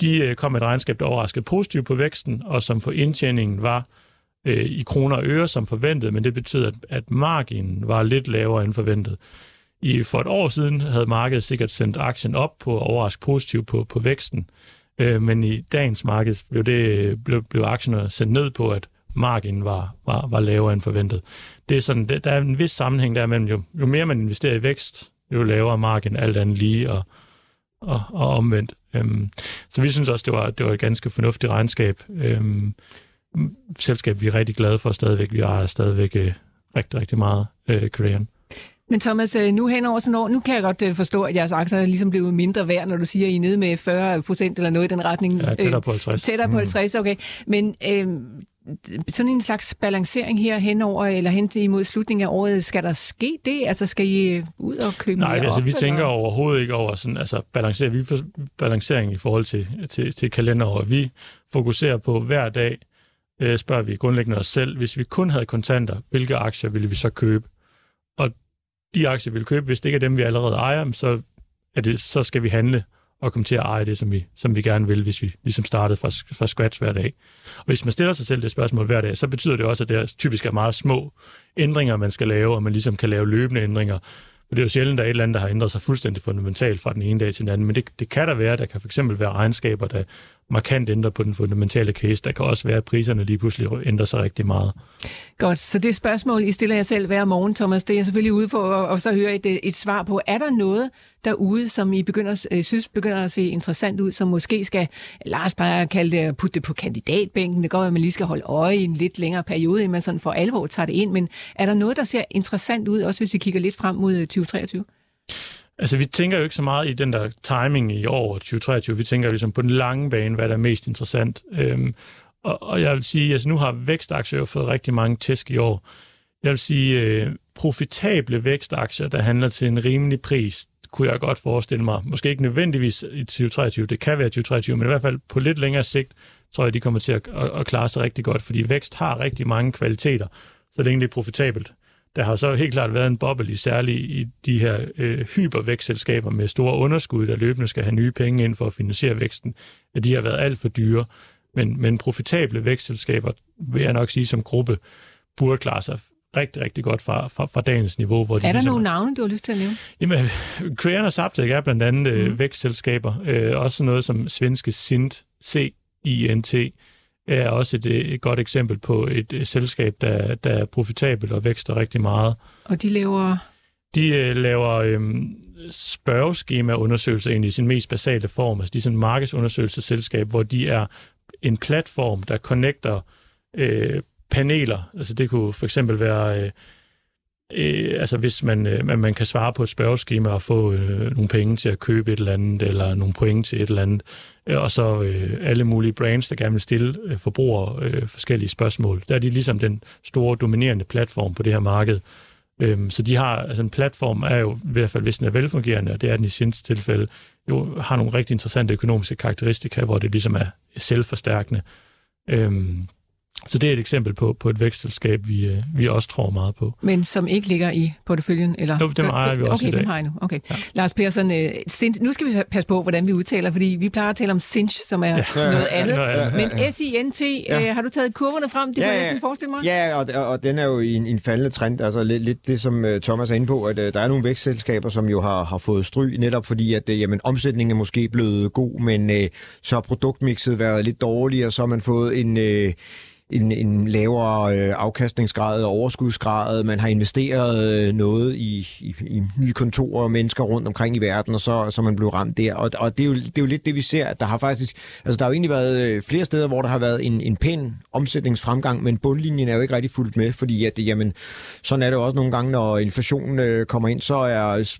de øh, kom med et regnskab, der overraskede positivt på væksten, og som på indtjeningen var øh, i kroner og øre som forventet, men det betyder, at, at marginen var lidt lavere end forventet. I, for et år siden havde markedet sikkert sendt aktien op på at overraske positivt på, på væksten, øh, men i dagens marked blev, det, blev, blev aktierne sendt ned på, at marginen var, var, var lavere end forventet. Det er sådan, der er en vis sammenhæng der mellem, jo, jo mere man investerer i vækst, jo lavere margin alt andet lige, og, og, og omvendt. Øhm, så vi synes også, det var, det var et ganske fornuftigt regnskab. Øhm, selskab, vi er rigtig glade for stadigvæk. Vi har stadigvæk øh, rigtig, rigtig meget øh, Korean. Men Thomas, øh, nu hen over sådan år, nu kan jeg godt øh, forstå, at jeres aktier er ligesom blevet mindre værd, når du siger, at I er nede med 40 procent eller noget i den retning. Ja, tættere på 50. Tættere på 50, okay. Men øh, sådan en slags balancering her henover, eller hen imod slutningen af året, skal der ske det? Altså skal I ud og købe Nej, mere altså op, vi tænker eller? overhovedet ikke over sådan, altså balancering, vi for, balancering i forhold til, til, til kalenderår. Vi fokuserer på hver dag, øh, spørger vi grundlæggende os selv, hvis vi kun havde kontanter, hvilke aktier ville vi så købe? Og de aktier, vi vil købe, hvis det ikke er dem, vi allerede ejer, så, er det, så skal vi handle og komme til at eje det, som vi, som vi gerne vil, hvis vi ligesom startede fra, fra scratch hver dag. Og hvis man stiller sig selv det spørgsmål hver dag, så betyder det også, at det typisk er meget små ændringer, man skal lave, og man ligesom kan lave løbende ændringer. For det er jo sjældent, at der er et eller andet, der har ændret sig fuldstændig fundamentalt fra den ene dag til den anden. Men det, det kan der være. Der kan fx være regnskaber, der markant ændre på den fundamentale case. Der kan også være, at priserne lige pludselig ændrer sig rigtig meget. Godt, så det spørgsmål, I stiller jer selv hver morgen, Thomas, det er jeg selvfølgelig ude på, og, så så høre et, et svar på. Er der noget derude, som I begynder, øh, synes begynder at se interessant ud, som måske skal, Lars bare kalde det, putte det på kandidatbænken. Det går, at man lige skal holde øje i en lidt længere periode, inden man sådan for alvor tager det ind. Men er der noget, der ser interessant ud, også hvis vi kigger lidt frem mod øh, 2023? Altså, vi tænker jo ikke så meget i den der timing i år 2023. Vi tænker ligesom på den lange bane, hvad der er mest interessant. Øhm, og, og jeg vil sige, altså nu har vækstaktier jo fået rigtig mange tæsk i år. Jeg vil sige, øh, profitable vækstaktier, der handler til en rimelig pris, kunne jeg godt forestille mig. Måske ikke nødvendigvis i 2023, det kan være 2023, men i hvert fald på lidt længere sigt, tror jeg, de kommer til at, at, at klare sig rigtig godt, fordi vækst har rigtig mange kvaliteter, så længe det er profitabelt. Der har så helt klart været en boble, i særligt i de her øh, hypervækstselskaber med store underskud, der løbende skal have nye penge ind for at finansiere væksten. At de har været alt for dyre. Men, men profitable vækstselskaber, vil jeg nok sige som gruppe, burde klare sig rigtig, rigtig godt fra, fra, fra dagens niveau. Hvor er de der ligesom, nogle navne, du har lyst til at nævne? Jamen, Crayon og Zaptec er blandt andet øh, mm. vækstselskaber. Øh, også noget som svenske Sint, C-I-N-T, er også et, et godt eksempel på et, et selskab, der, der er profitabelt og vækster rigtig meget. Og de laver... De øh, laver øh, spørgeskemaundersøgelser ind i sin mest basale form. Altså de er sådan markedsundersøgelsesselskab, hvor de er en platform, der connecter øh, paneler. Altså det kunne for eksempel være... Øh, øh, altså hvis man, øh, man, kan svare på et spørgeskema og få øh, nogle penge til at købe et eller andet, eller nogle point til et eller andet, øh, og så øh, alle mulige brands, der gerne vil stille øh, forbrugere øh, forskellige spørgsmål. Der er de ligesom den store dominerende platform på det her marked. Øh, så de har, altså en platform er jo, i hvert fald hvis den er velfungerende, og det er den i sin tilfælde, jo har nogle rigtig interessante økonomiske karakteristika, hvor det ligesom er selvforstærkende. Øh, så det er et eksempel på, på et vækstselskab, vi, øh, vi også tror meget på. Men som ikke ligger i porteføljen? Eller? Jo, dem ejer vi også okay, i dag. dem har I nu. Okay. Ja. Lars Persson, uh, nu skal vi passe på, hvordan vi udtaler, fordi vi plejer at tale om Sinch, som er ja. noget andet. noget andet. Men S-I-N-T, ja. uh, har du taget kurverne frem? Det Ja, kunne jeg ja. næsten forestille mig. Ja, og, og den er jo i en, en faldende trend. Altså lidt, lidt det, som uh, Thomas er inde på, at uh, der er nogle vækstselskaber, som jo har, har fået stry, netop fordi, at uh, jamen, omsætningen er måske blevet god, men uh, så har produktmixet været lidt dårligt, og så har man fået en... Uh, en, en lavere øh, afkastningsgrad og overskudsgrad. Man har investeret øh, noget i, i, i nye kontorer og mennesker rundt omkring i verden, og så, så man blev ramt der. Og, og det, er jo, det er jo lidt det, vi ser, at der har faktisk... Altså, der har jo egentlig været øh, flere steder, hvor der har været en, en pæn omsætningsfremgang, men bundlinjen er jo ikke rigtig fuldt med, fordi at, jamen, sådan er det jo også nogle gange, når inflationen øh, kommer ind, så er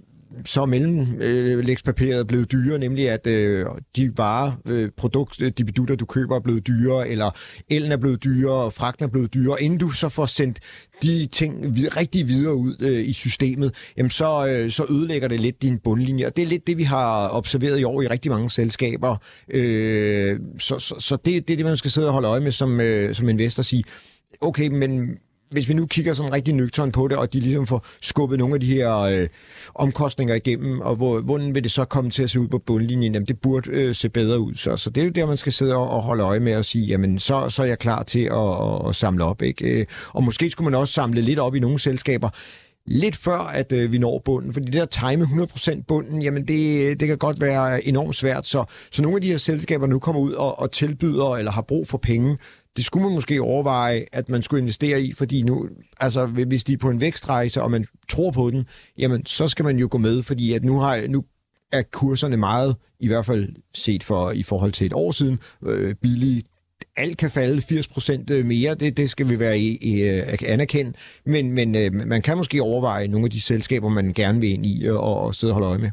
så øh, er mellemlægspapiret blevet dyrere, nemlig at øh, de varer, øh, produkt, øh, de bedutter, du køber, er blevet dyrere, eller elen er blevet dyrere, og fragten er blevet dyrere. Inden du så får sendt de ting vid- rigtig videre ud øh, i systemet, jamen så, øh, så ødelægger det lidt din bundlinje. Og det er lidt det, vi har observeret i år i rigtig mange selskaber. Øh, så så, så det, det er det, man skal sidde og holde øje med som, øh, som investor og sige, okay, men hvis vi nu kigger sådan rigtig nøgtern på det, og de ligesom får skubbet nogle af de her øh, omkostninger igennem, og hvor, hvordan vil det så komme til at se ud på bundlinjen? Jamen, det burde øh, se bedre ud. Så, så det er jo der, man skal sidde og, og holde øje med og sige, jamen, så, så er jeg klar til at, at, at samle op. Ikke? Øh, og måske skulle man også samle lidt op i nogle selskaber, lidt før, at øh, vi når bunden. Fordi det der time 100% bunden, jamen det, det kan godt være enormt svært. Så, så nogle af de her selskaber nu kommer ud og, og tilbyder eller har brug for penge. Det skulle man måske overveje, at man skulle investere i, fordi nu, altså hvis de er på en vækstrejse, og man tror på den, jamen så skal man jo gå med, fordi at nu, har, nu er kurserne meget, i hvert fald set for i forhold til et år siden, øh, billige. Alt kan falde 80% øh, mere, det, det skal vi være i, i, øh, anerkendt, men, men øh, man kan måske overveje nogle af de selskaber, man gerne vil ind i og, og sidde og holde øje med.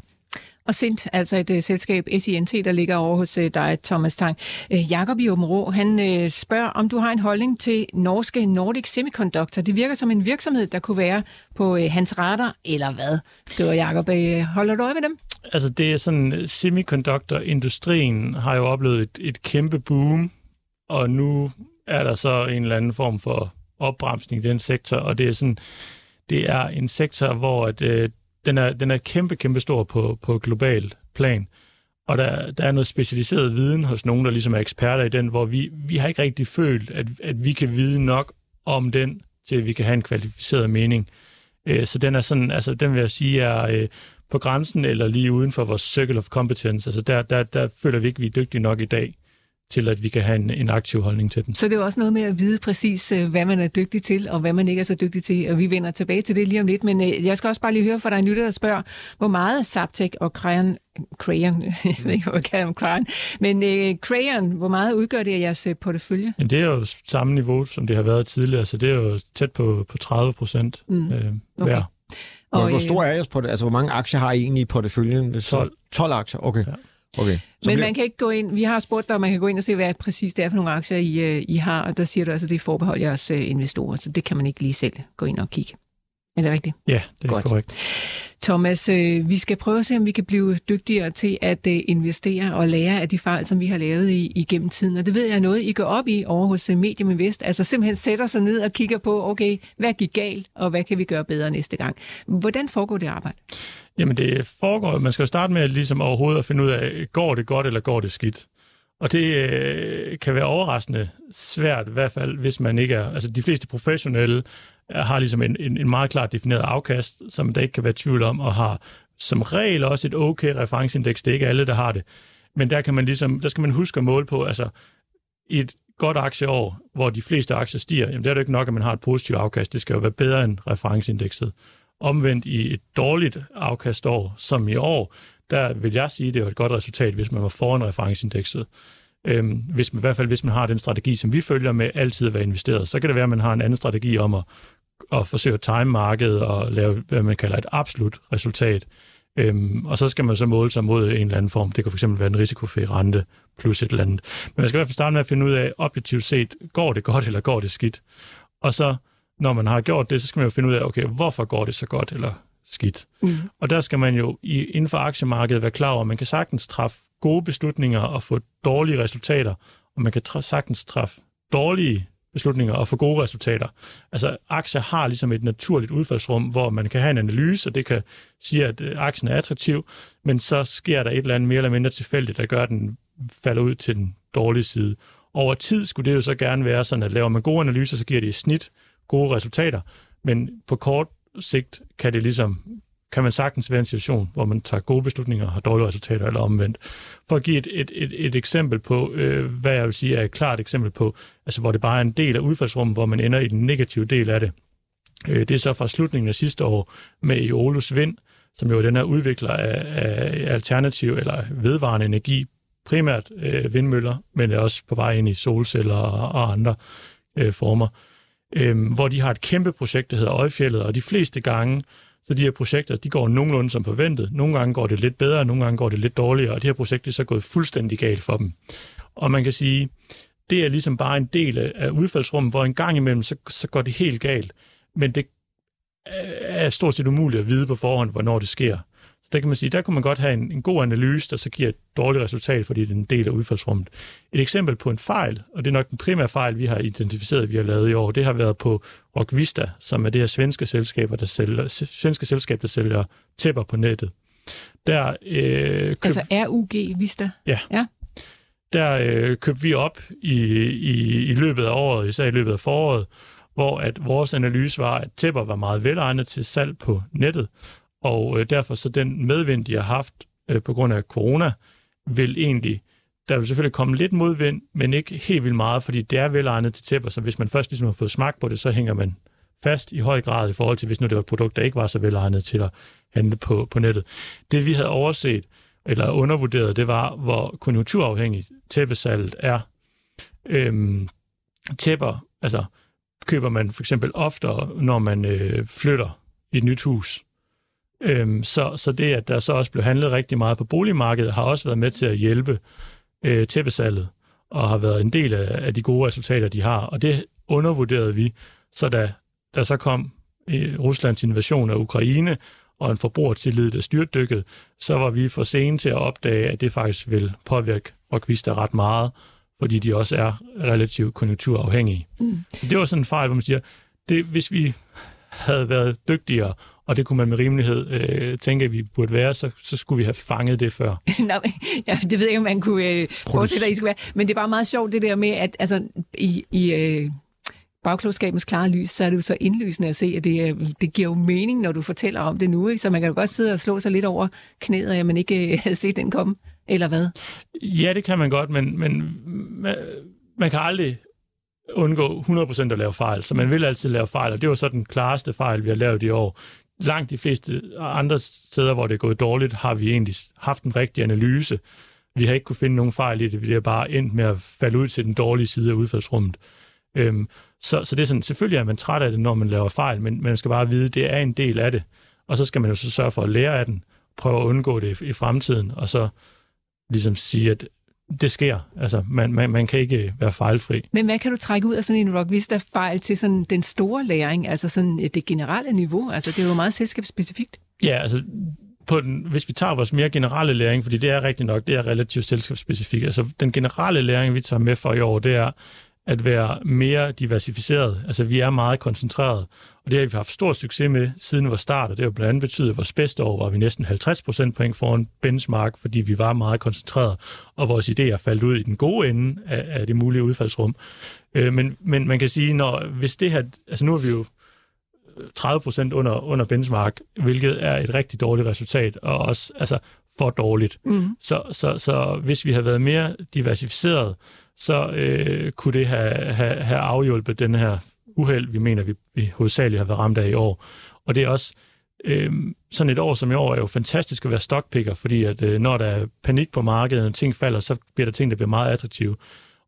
Og Sint, altså et uh, selskab SINT, der ligger over hos uh, dig, Thomas Tang. Uh, Jakob i Åben Rå, han uh, spørger, om du har en holdning til norske Nordic Semiconductor. Det virker som en virksomhed, der kunne være på uh, hans radar, eller hvad, skriver Jakob. Uh, holder du øje med dem? Altså det er sådan, semiconductor-industrien har jo oplevet et, et kæmpe boom, og nu er der så en eller anden form for opbremsning i den sektor, og det er sådan, det er en sektor, hvor at, øh, den, er, den er kæmpe, kæmpe stor på, på global plan. Og der, der er noget specialiseret viden hos nogen, der ligesom er eksperter i den, hvor vi, vi har ikke rigtig følt, at, at vi kan vide nok om den, til at vi kan have en kvalificeret mening. Øh, så den er sådan, altså den vil jeg sige er øh, på grænsen eller lige uden for vores circle of competence. Altså der, der, der føler vi ikke, vi er dygtige nok i dag til, at vi kan have en, en aktiv holdning til den. Så det er jo også noget med at vide præcis, øh, hvad man er dygtig til, og hvad man ikke er så dygtig til, og vi vender tilbage til det lige om lidt. Men øh, jeg skal også bare lige høre fra dig en lytter, der spørger, hvor meget Zaptec og Crayon, Crayon, jeg ved ikke, hvad jeg kalder dem, Crayon, men øh, Crayon, hvor meget udgør det af jeres øh, portefølje? Jamen, det er jo samme niveau, som det har været tidligere, så det er jo tæt på, på 30 procent Mm. øh, Okay. hver. Hvor, Og, hvor øh, stor er jeres på det? Altså, hvor mange aktier har I egentlig i porteføljen? Hvis 12. 12 aktier, okay. Ja. Okay. Så Men bliver- man kan ikke gå ind, vi har spurgt dig, om man kan gå ind og se, hvad præcis det er for nogle aktier, I, øh, I har, og der siger du altså, det er forbeholdt jeres øh, investorer, så det kan man ikke lige selv gå ind og kigge. Er det rigtigt? Ja, det er Godt. korrekt. Thomas, øh, vi skal prøve at se, om vi kan blive dygtigere til at øh, investere og lære af de fejl, som vi har lavet i, igennem tiden. Og det ved jeg noget, I går op i over hos øh, Medium Invest. Altså simpelthen sætter sig ned og kigger på, okay, hvad gik galt, og hvad kan vi gøre bedre næste gang? Hvordan foregår det arbejde? Jamen det foregår, man skal jo starte med ligesom overhovedet at finde ud af, går det godt eller går det skidt? Og det øh, kan være overraskende svært, i hvert fald hvis man ikke er... Altså de fleste professionelle Øh, har ligesom en, en, en meget klart defineret afkast, som der ikke kan være tvivl om, og har som regel også et okay referenceindeks. Det er ikke alle, der har det. Men der, kan man ligesom, der skal man huske at måle på, altså i et godt aktieår, hvor de fleste aktier stiger, jamen der er det jo ikke nok, at man har et positivt afkast. Det skal jo være bedre end referenceindekset. Omvendt i et dårligt afkastår, som i år, der vil jeg sige, det er et godt resultat, hvis man var foran referenceindekset. Øhm, hvis man, I hvert fald hvis man har den strategi, som vi følger med altid at være investeret, så kan det være, at man har en anden strategi om at, at forsøge at time markedet og lave, hvad man kalder et absolut resultat. Øhm, og så skal man så måle sig mod en eller anden form. Det kan fx være en risikofri rente plus et eller andet. Men man skal i hvert fald starte med at finde ud af, objektivt set, går det godt eller går det skidt? Og så, når man har gjort det, så skal man jo finde ud af, okay, hvorfor går det så godt eller skidt? Mm. Og der skal man jo i, inden for aktiemarkedet være klar over, at man kan sagtens træffe gode beslutninger og få dårlige resultater, og man kan tr- sagtens træffe dårlige beslutninger og få gode resultater. Altså aktier har ligesom et naturligt udfaldsrum, hvor man kan have en analyse, og det kan sige, at øh, aktien er attraktiv, men så sker der et eller andet mere eller mindre tilfældigt, der gør, at den falder ud til den dårlige side. Over tid skulle det jo så gerne være sådan, at laver man gode analyser, så giver det i snit gode resultater, men på kort sigt kan det ligesom kan man sagtens være en situation, hvor man tager gode beslutninger og har dårlige resultater, eller omvendt. For at give et, et, et, et eksempel på, øh, hvad jeg vil sige er et klart eksempel på, altså hvor det bare er en del af udfaldsrummet, hvor man ender i den negative del af det. Øh, det er så fra slutningen af sidste år med Eolus Vind, som jo er den her udvikler af, af alternativ eller vedvarende energi, primært øh, vindmøller, men er også på vej ind i solceller og, og andre øh, former, øh, hvor de har et kæmpe projekt, der hedder Øjfjellet, og de fleste gange, så de her projekter, de går nogenlunde som forventet. Nogle gange går det lidt bedre, nogle gange går det lidt dårligere, og det her projekt er så gået fuldstændig galt for dem. Og man kan sige, det er ligesom bare en del af udfaldsrummet, hvor en gang imellem, så, så går det helt galt. Men det er stort set umuligt at vide på forhånd, hvornår det sker. Der kan man sige, der kunne man godt have en, en god analyse, der så giver et dårligt resultat, fordi det er en del af udfaldsrummet. Et eksempel på en fejl, og det er nok den primære fejl, vi har identificeret, vi har lavet i år, det har været på Rockvista, som er det her svenske selskab, der sælger, svenske selskab, der sælger tæpper på nettet. Der, øh, køb... Altså RUG Vista? Ja. ja. Der øh, købte vi op i, i, i løbet af året, især i løbet af foråret, hvor at vores analyse var, at tæpper var meget velegnet til salg på nettet, og øh, derfor så den medvind, de har haft øh, på grund af corona, vil egentlig, der vil selvfølgelig komme lidt modvind, men ikke helt vildt meget, fordi det er velegnet til tæpper, så hvis man først ligesom har fået smag på det, så hænger man fast i høj grad i forhold til, hvis nu det var et produkt, der ikke var så velegnet til at handle på, på nettet. Det vi havde overset, eller undervurderet, det var, hvor konjunkturafhængigt tæppesalget er. Øhm, tæpper, altså køber man for eksempel oftere, når man øh, flytter i et nyt hus. Øhm, så, så det, at der så også blev handlet rigtig meget på boligmarkedet, har også været med til at hjælpe øh, tæppesalget, og har været en del af, af de gode resultater, de har. Og det undervurderede vi, så da der så kom øh, Ruslands invasion af Ukraine, og en forbrugertillid, der styrtdykkede, så var vi for sene til at opdage, at det faktisk vil påvirke Rockvista ret meget, fordi de også er relativt konjunkturafhængige. Mm. Det var sådan en fejl, hvor man siger, det, hvis vi havde været dygtigere og det kunne man med rimelighed øh, tænke, at vi burde være, så, så skulle vi have fanget det før. Nå, ja, det ved jeg ikke, om man kunne øh, forestille, at I skulle være. Men det er bare meget sjovt, det der med, at altså, i, i øh, bagklogskabens klare lys, så er det jo så indlysende at se, at det, øh, det giver jo mening, når du fortæller om det nu. Ikke? Så man kan jo godt sidde og slå sig lidt over knæet, at man ikke øh, havde set den komme, eller hvad? Ja, det kan man godt, men, men man, man kan aldrig undgå 100% at lave fejl, så man vil altid lave fejl, og det var så den klareste fejl, vi har lavet i år langt de fleste andre steder, hvor det er gået dårligt, har vi egentlig haft en rigtig analyse. Vi har ikke kunne finde nogen fejl i det. Vi er bare endt med at falde ud til den dårlige side af udfaldsrummet. Øhm, så, så det er sådan, selvfølgelig er man træt af det, når man laver fejl, men man skal bare vide, at det er en del af det. Og så skal man jo så sørge for at lære af den, prøve at undgå det i, i fremtiden, og så ligesom sige, at det sker. Altså, man, man, man kan ikke være fejlfri. Men hvad kan du trække ud af sådan en Rockvista-fejl til sådan den store læring, altså sådan det generelle niveau? Altså, det er jo meget selskabsspecifikt. Ja, altså, på den, hvis vi tager vores mere generelle læring, fordi det er rigtigt nok, det er relativt selskabsspecifikt. Altså, den generelle læring, vi tager med for i år, det er, at være mere diversificeret. Altså, vi er meget koncentreret, og det har vi haft stor succes med siden vores start, og det har blandt andet betydet, at vores bedste år var vi næsten 50 procent point foran benchmark, fordi vi var meget koncentreret, og vores idéer faldt ud i den gode ende af, af det mulige udfaldsrum. Øh, men, men man kan sige, når hvis det her, altså nu er vi jo 30 procent under, under benchmark, hvilket er et rigtig dårligt resultat, og også altså, for dårligt. Mm. Så, så, så hvis vi havde været mere diversificeret, så øh, kunne det have, have, have afhjulpet den her uheld, vi mener, vi, vi hovedsageligt har været ramt af i år. Og det er også øh, sådan et år som i år er jo fantastisk at være stockpicker, fordi at øh, når der er panik på markedet, og ting falder, så bliver der ting, der bliver meget attraktive.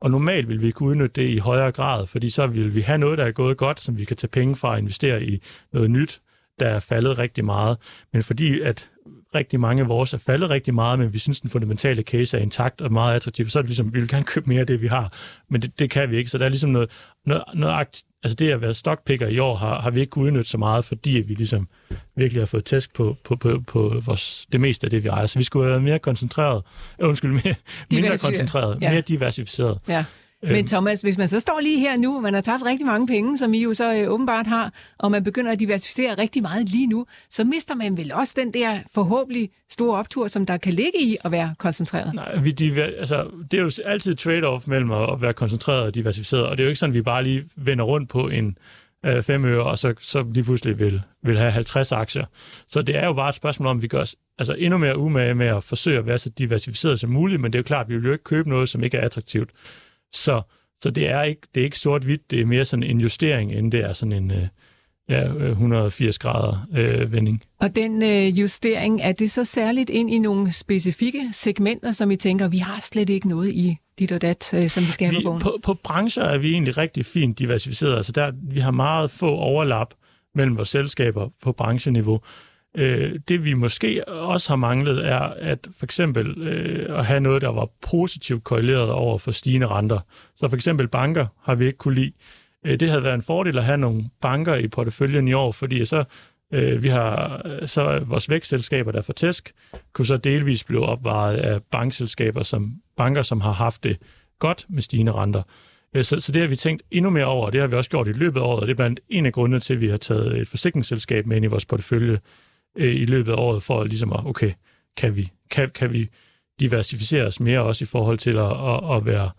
Og normalt vil vi kunne udnytte det i højere grad, fordi så vil vi have noget, der er gået godt, som vi kan tage penge fra og investere i noget nyt, der er faldet rigtig meget. Men fordi at rigtig mange af vores er faldet rigtig meget, men vi synes, den fundamentale case er intakt og meget attraktiv, så er det ligesom, vi vil gerne købe mere af det, vi har, men det, det kan vi ikke. Så der er ligesom noget, noget, noget akt, altså det at være stockpicker i år, har, har vi ikke kunnet udnytte så meget, fordi vi ligesom virkelig har fået tæsk på, på, på, på vores, det meste af det, vi ejer. Så vi skulle have været mere koncentreret, øh, undskyld, mere, mindre koncentreret, ja. mere diversificeret. Ja. Men Thomas, hvis man så står lige her nu, man har tabt rigtig mange penge, som I jo så øh, åbenbart har, og man begynder at diversificere rigtig meget lige nu, så mister man vel også den der forhåbentlig store optur, som der kan ligge i at være koncentreret? Nej, vi diver- altså, det er jo altid trade-off mellem at være koncentreret og diversificeret, og det er jo ikke sådan, at vi bare lige vender rundt på en øh, fem øre, og så, så lige pludselig vil, vil have 50 aktier. Så det er jo bare et spørgsmål om, vi gør os altså endnu mere umage med at forsøge at være så diversificeret som muligt, men det er jo klart, at vi vil jo ikke købe noget, som ikke er attraktivt. Så, så det er ikke, det er ikke sort-hvidt, det er mere sådan en justering, end det er sådan en øh, ja, øh, 180 grader øh, vending. Og den øh, justering, er det så særligt ind i nogle specifikke segmenter, som I tænker, vi har slet ikke noget i dit og dat, øh, som vi skal have Vi, på bogen? på, på brancher er vi egentlig rigtig fint diversificeret. Altså der, vi har meget få overlap mellem vores selskaber på brancheniveau. Øh, det vi måske også har manglet er at for eksempel øh, at have noget, der var positivt korreleret over for stigende renter. Så for eksempel banker har vi ikke kunne lide. Øh, det havde været en fordel at have nogle banker i porteføljen i år, fordi så øh, vi har så vores vækstselskaber, der for tæsk, kunne så delvis blive opvaret af bankselskaber, som banker, som har haft det godt med stigende renter. Øh, så, så det har vi tænkt endnu mere over, og det har vi også gjort i løbet af året, og det er blandt en af grundene til, at vi har taget et forsikringsselskab med ind i vores portefølje øh, i løbet af året, for ligesom at, okay, kan vi, kan, kan vi diversificere os mere også i forhold til at, at, at være,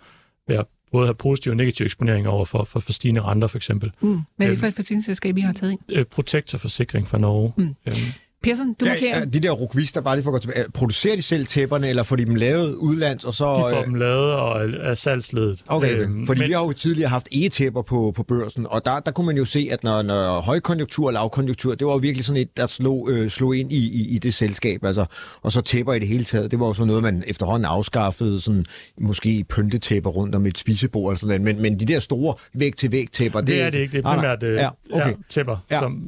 være både have positiv og negativ eksponering over for, for, for stigende renter for eksempel. Mm. Hvad er det Øhm. for et forsikringsselskab, I har taget ind? Øh, Protektorforsikring fra Norge. Mm. Øhm, Persson, du markerer. Ja, de der rukvister, bare lige for at gå tilbage, producerer de selv tæpperne, eller får de dem lavet udlands, og så... de får øh, dem lavet og er, salgsledet. Okay, okay. Øhm, fordi men- vi har jo tidligere haft e-tæpper på, på børsen, og der, der kunne man jo se, at når, når højkonjunktur og lavkonjunktur, det var jo virkelig sådan et, der slog, øh, slog ind i, i, i det selskab, altså, og så tæpper i det hele taget, det var jo så noget, man efterhånden afskaffede, sådan, måske pyntetæpper rundt om et spisebord, eller sådan noget, men, men de der store væg-til-væg tæpper, det, det er det ikke. Det er primært øh, ja, okay. ja, tæpper, Ja. som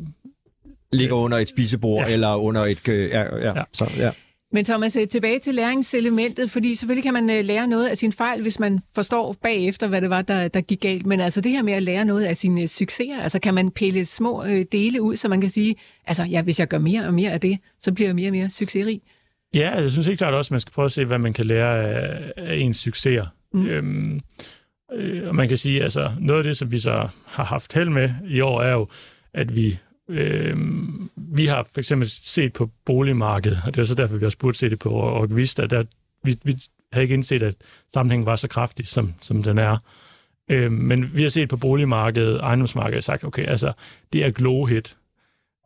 ligger under et spisebord, Ja. eller under et... øh, Ja, ja, Ja. Så, ja. Men Thomas, øh, tilbage til læringselementet, fordi selvfølgelig kan man øh, lære noget af sin fejl, hvis man forstår bagefter, hvad det var, der, der gik galt. Men altså det her med at lære noget af sine øh, succeser, altså kan man pille små øh, dele ud, så man kan sige, altså ja, hvis jeg gør mere og mere af det, så bliver jeg mere og mere succesrig. Ja, jeg synes ikke klart også, at man skal prøve at se, hvad man kan lære af, af ens succeser. Mm. Øhm, øh, og man kan sige, altså noget af det, som vi så har haft held med i år, er jo, at vi øh, vi har for eksempel set på boligmarkedet, og det er så derfor, vi også burde se det på Orgvista, der vi, vi havde ikke indset, at sammenhængen var så kraftig, som, som den er. Øh, men vi har set på boligmarkedet, ejendomsmarkedet, og sagt, okay, altså, det er glohit.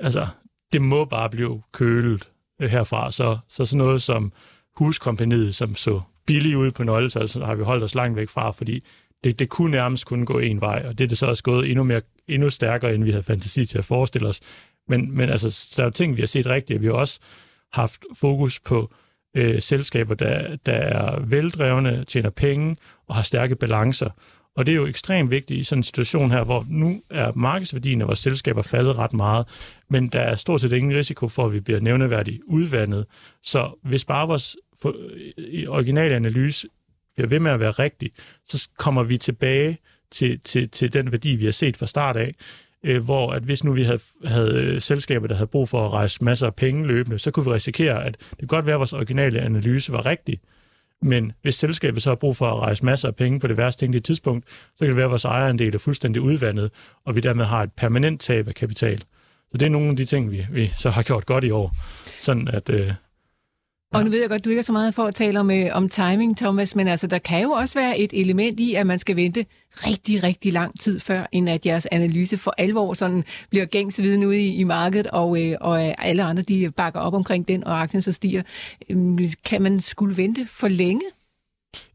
Altså, det må bare blive kølet øh, herfra. Så, så sådan noget som huskompaniet, som så billigt ud på nøgletal, så altså, har vi holdt os langt væk fra, fordi det, det kunne nærmest kun gå en vej, og det er det så også gået endnu, mere, endnu stærkere, end vi havde fantasi til at forestille os. Men, men altså, der er jo ting, vi har set rigtigt. Vi har også haft fokus på øh, selskaber, der, der er veldrevne, tjener penge og har stærke balancer. Og det er jo ekstremt vigtigt i sådan en situation her, hvor nu er markedsværdien af vores selskaber faldet ret meget, men der er stort set ingen risiko for, at vi bliver nævneværdigt udvandet. Så hvis bare vores øh, originale analyse bliver ved med at være rigtig, så kommer vi tilbage til, til, til den værdi, vi har set fra start af, øh, hvor at hvis nu vi havde, havde øh, selskaber, der havde brug for at rejse masser af penge løbende, så kunne vi risikere, at det kunne godt være, at vores originale analyse var rigtig, men hvis selskabet så har brug for at rejse masser af penge på det værste tænkelige tidspunkt, så kan det være, at vores ejerandel er fuldstændig udvandet, og vi dermed har et permanent tab af kapital. Så det er nogle af de ting, vi, vi så har gjort godt i år. Sådan at, øh, og nu ved jeg godt, du ikke er så meget for at tale om, øh, om timing, Thomas, men altså, der kan jo også være et element i, at man skal vente rigtig, rigtig lang tid før, end at jeres analyse for alvor sådan bliver gængs viden ude i, i markedet, og, øh, og øh, alle andre de bakker op omkring den, og aktien så stiger. Øh, Kan man skulle vente for længe?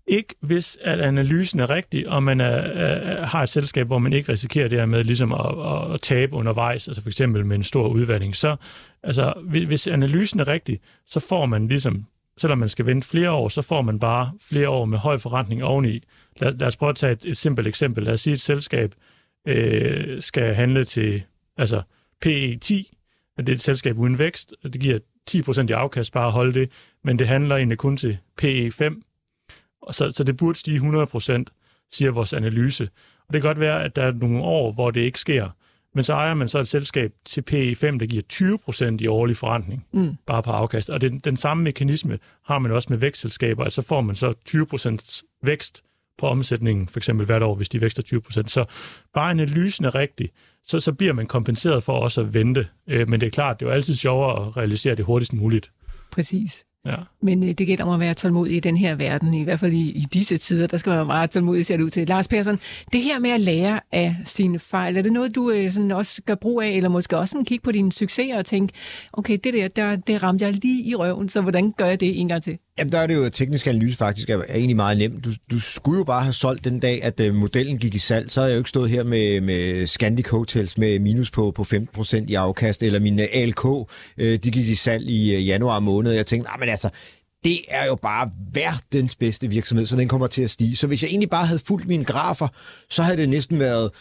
Ikke hvis at analysen er rigtig, og man er, er, har et selskab, hvor man ikke risikerer det her med ligesom at, at, tabe undervejs, altså for eksempel med en stor udvandring. Så altså, hvis- hvis analysen er rigtig, så får man ligesom, selvom man skal vente flere år, så får man bare flere år med høj forretning oveni. Lad, lad os prøve at tage et, et simpelt eksempel. Lad os sige, at et selskab øh, skal handle til altså PE 10, og det er et selskab uden vækst, og det giver 10% i afkast bare at holde det, men det handler egentlig kun til PE 5, og så, så det burde stige 100%, siger vores analyse. Og det kan godt være, at der er nogle år, hvor det ikke sker. Men så ejer man så et selskab til PE5, der giver 20% i årlig forrentning, mm. bare på afkast. Og den, den samme mekanisme har man også med vækstselskaber, at så får man så 20% vækst på omsætningen, for eksempel hvert år, hvis de vækster 20 procent. Så bare analysen er rigtig, så, så bliver man kompenseret for også at vente. Øh, men det er klart, det er jo altid sjovere at realisere det hurtigst muligt. Præcis. Ja. Men øh, det gælder om at være tålmodig i den her verden, i hvert fald i, i disse tider, der skal man være meget tålmodig, ser det ud til. Lars Persson, det her med at lære af sine fejl, er det noget, du øh, sådan også gør brug af, eller måske også sådan kigge på dine succeser og tænke, okay, det der, der, det ramte jeg lige i røven, så hvordan gør jeg det en gang til? Jamen, der er det jo, at teknisk analyse faktisk er, er egentlig meget nemt. Du, du skulle jo bare have solgt den dag, at øh, modellen gik i salg. Så havde jeg jo ikke stået her med, med Scandic Hotels med minus på, på 15% i afkast, eller min øh, uh, ALK, øh, de gik i salg i øh, januar måned. Jeg tænkte, nej, men altså, det er jo bare verdens bedste virksomhed, så den kommer til at stige. Så hvis jeg egentlig bare havde fulgt mine grafer, så havde det næsten været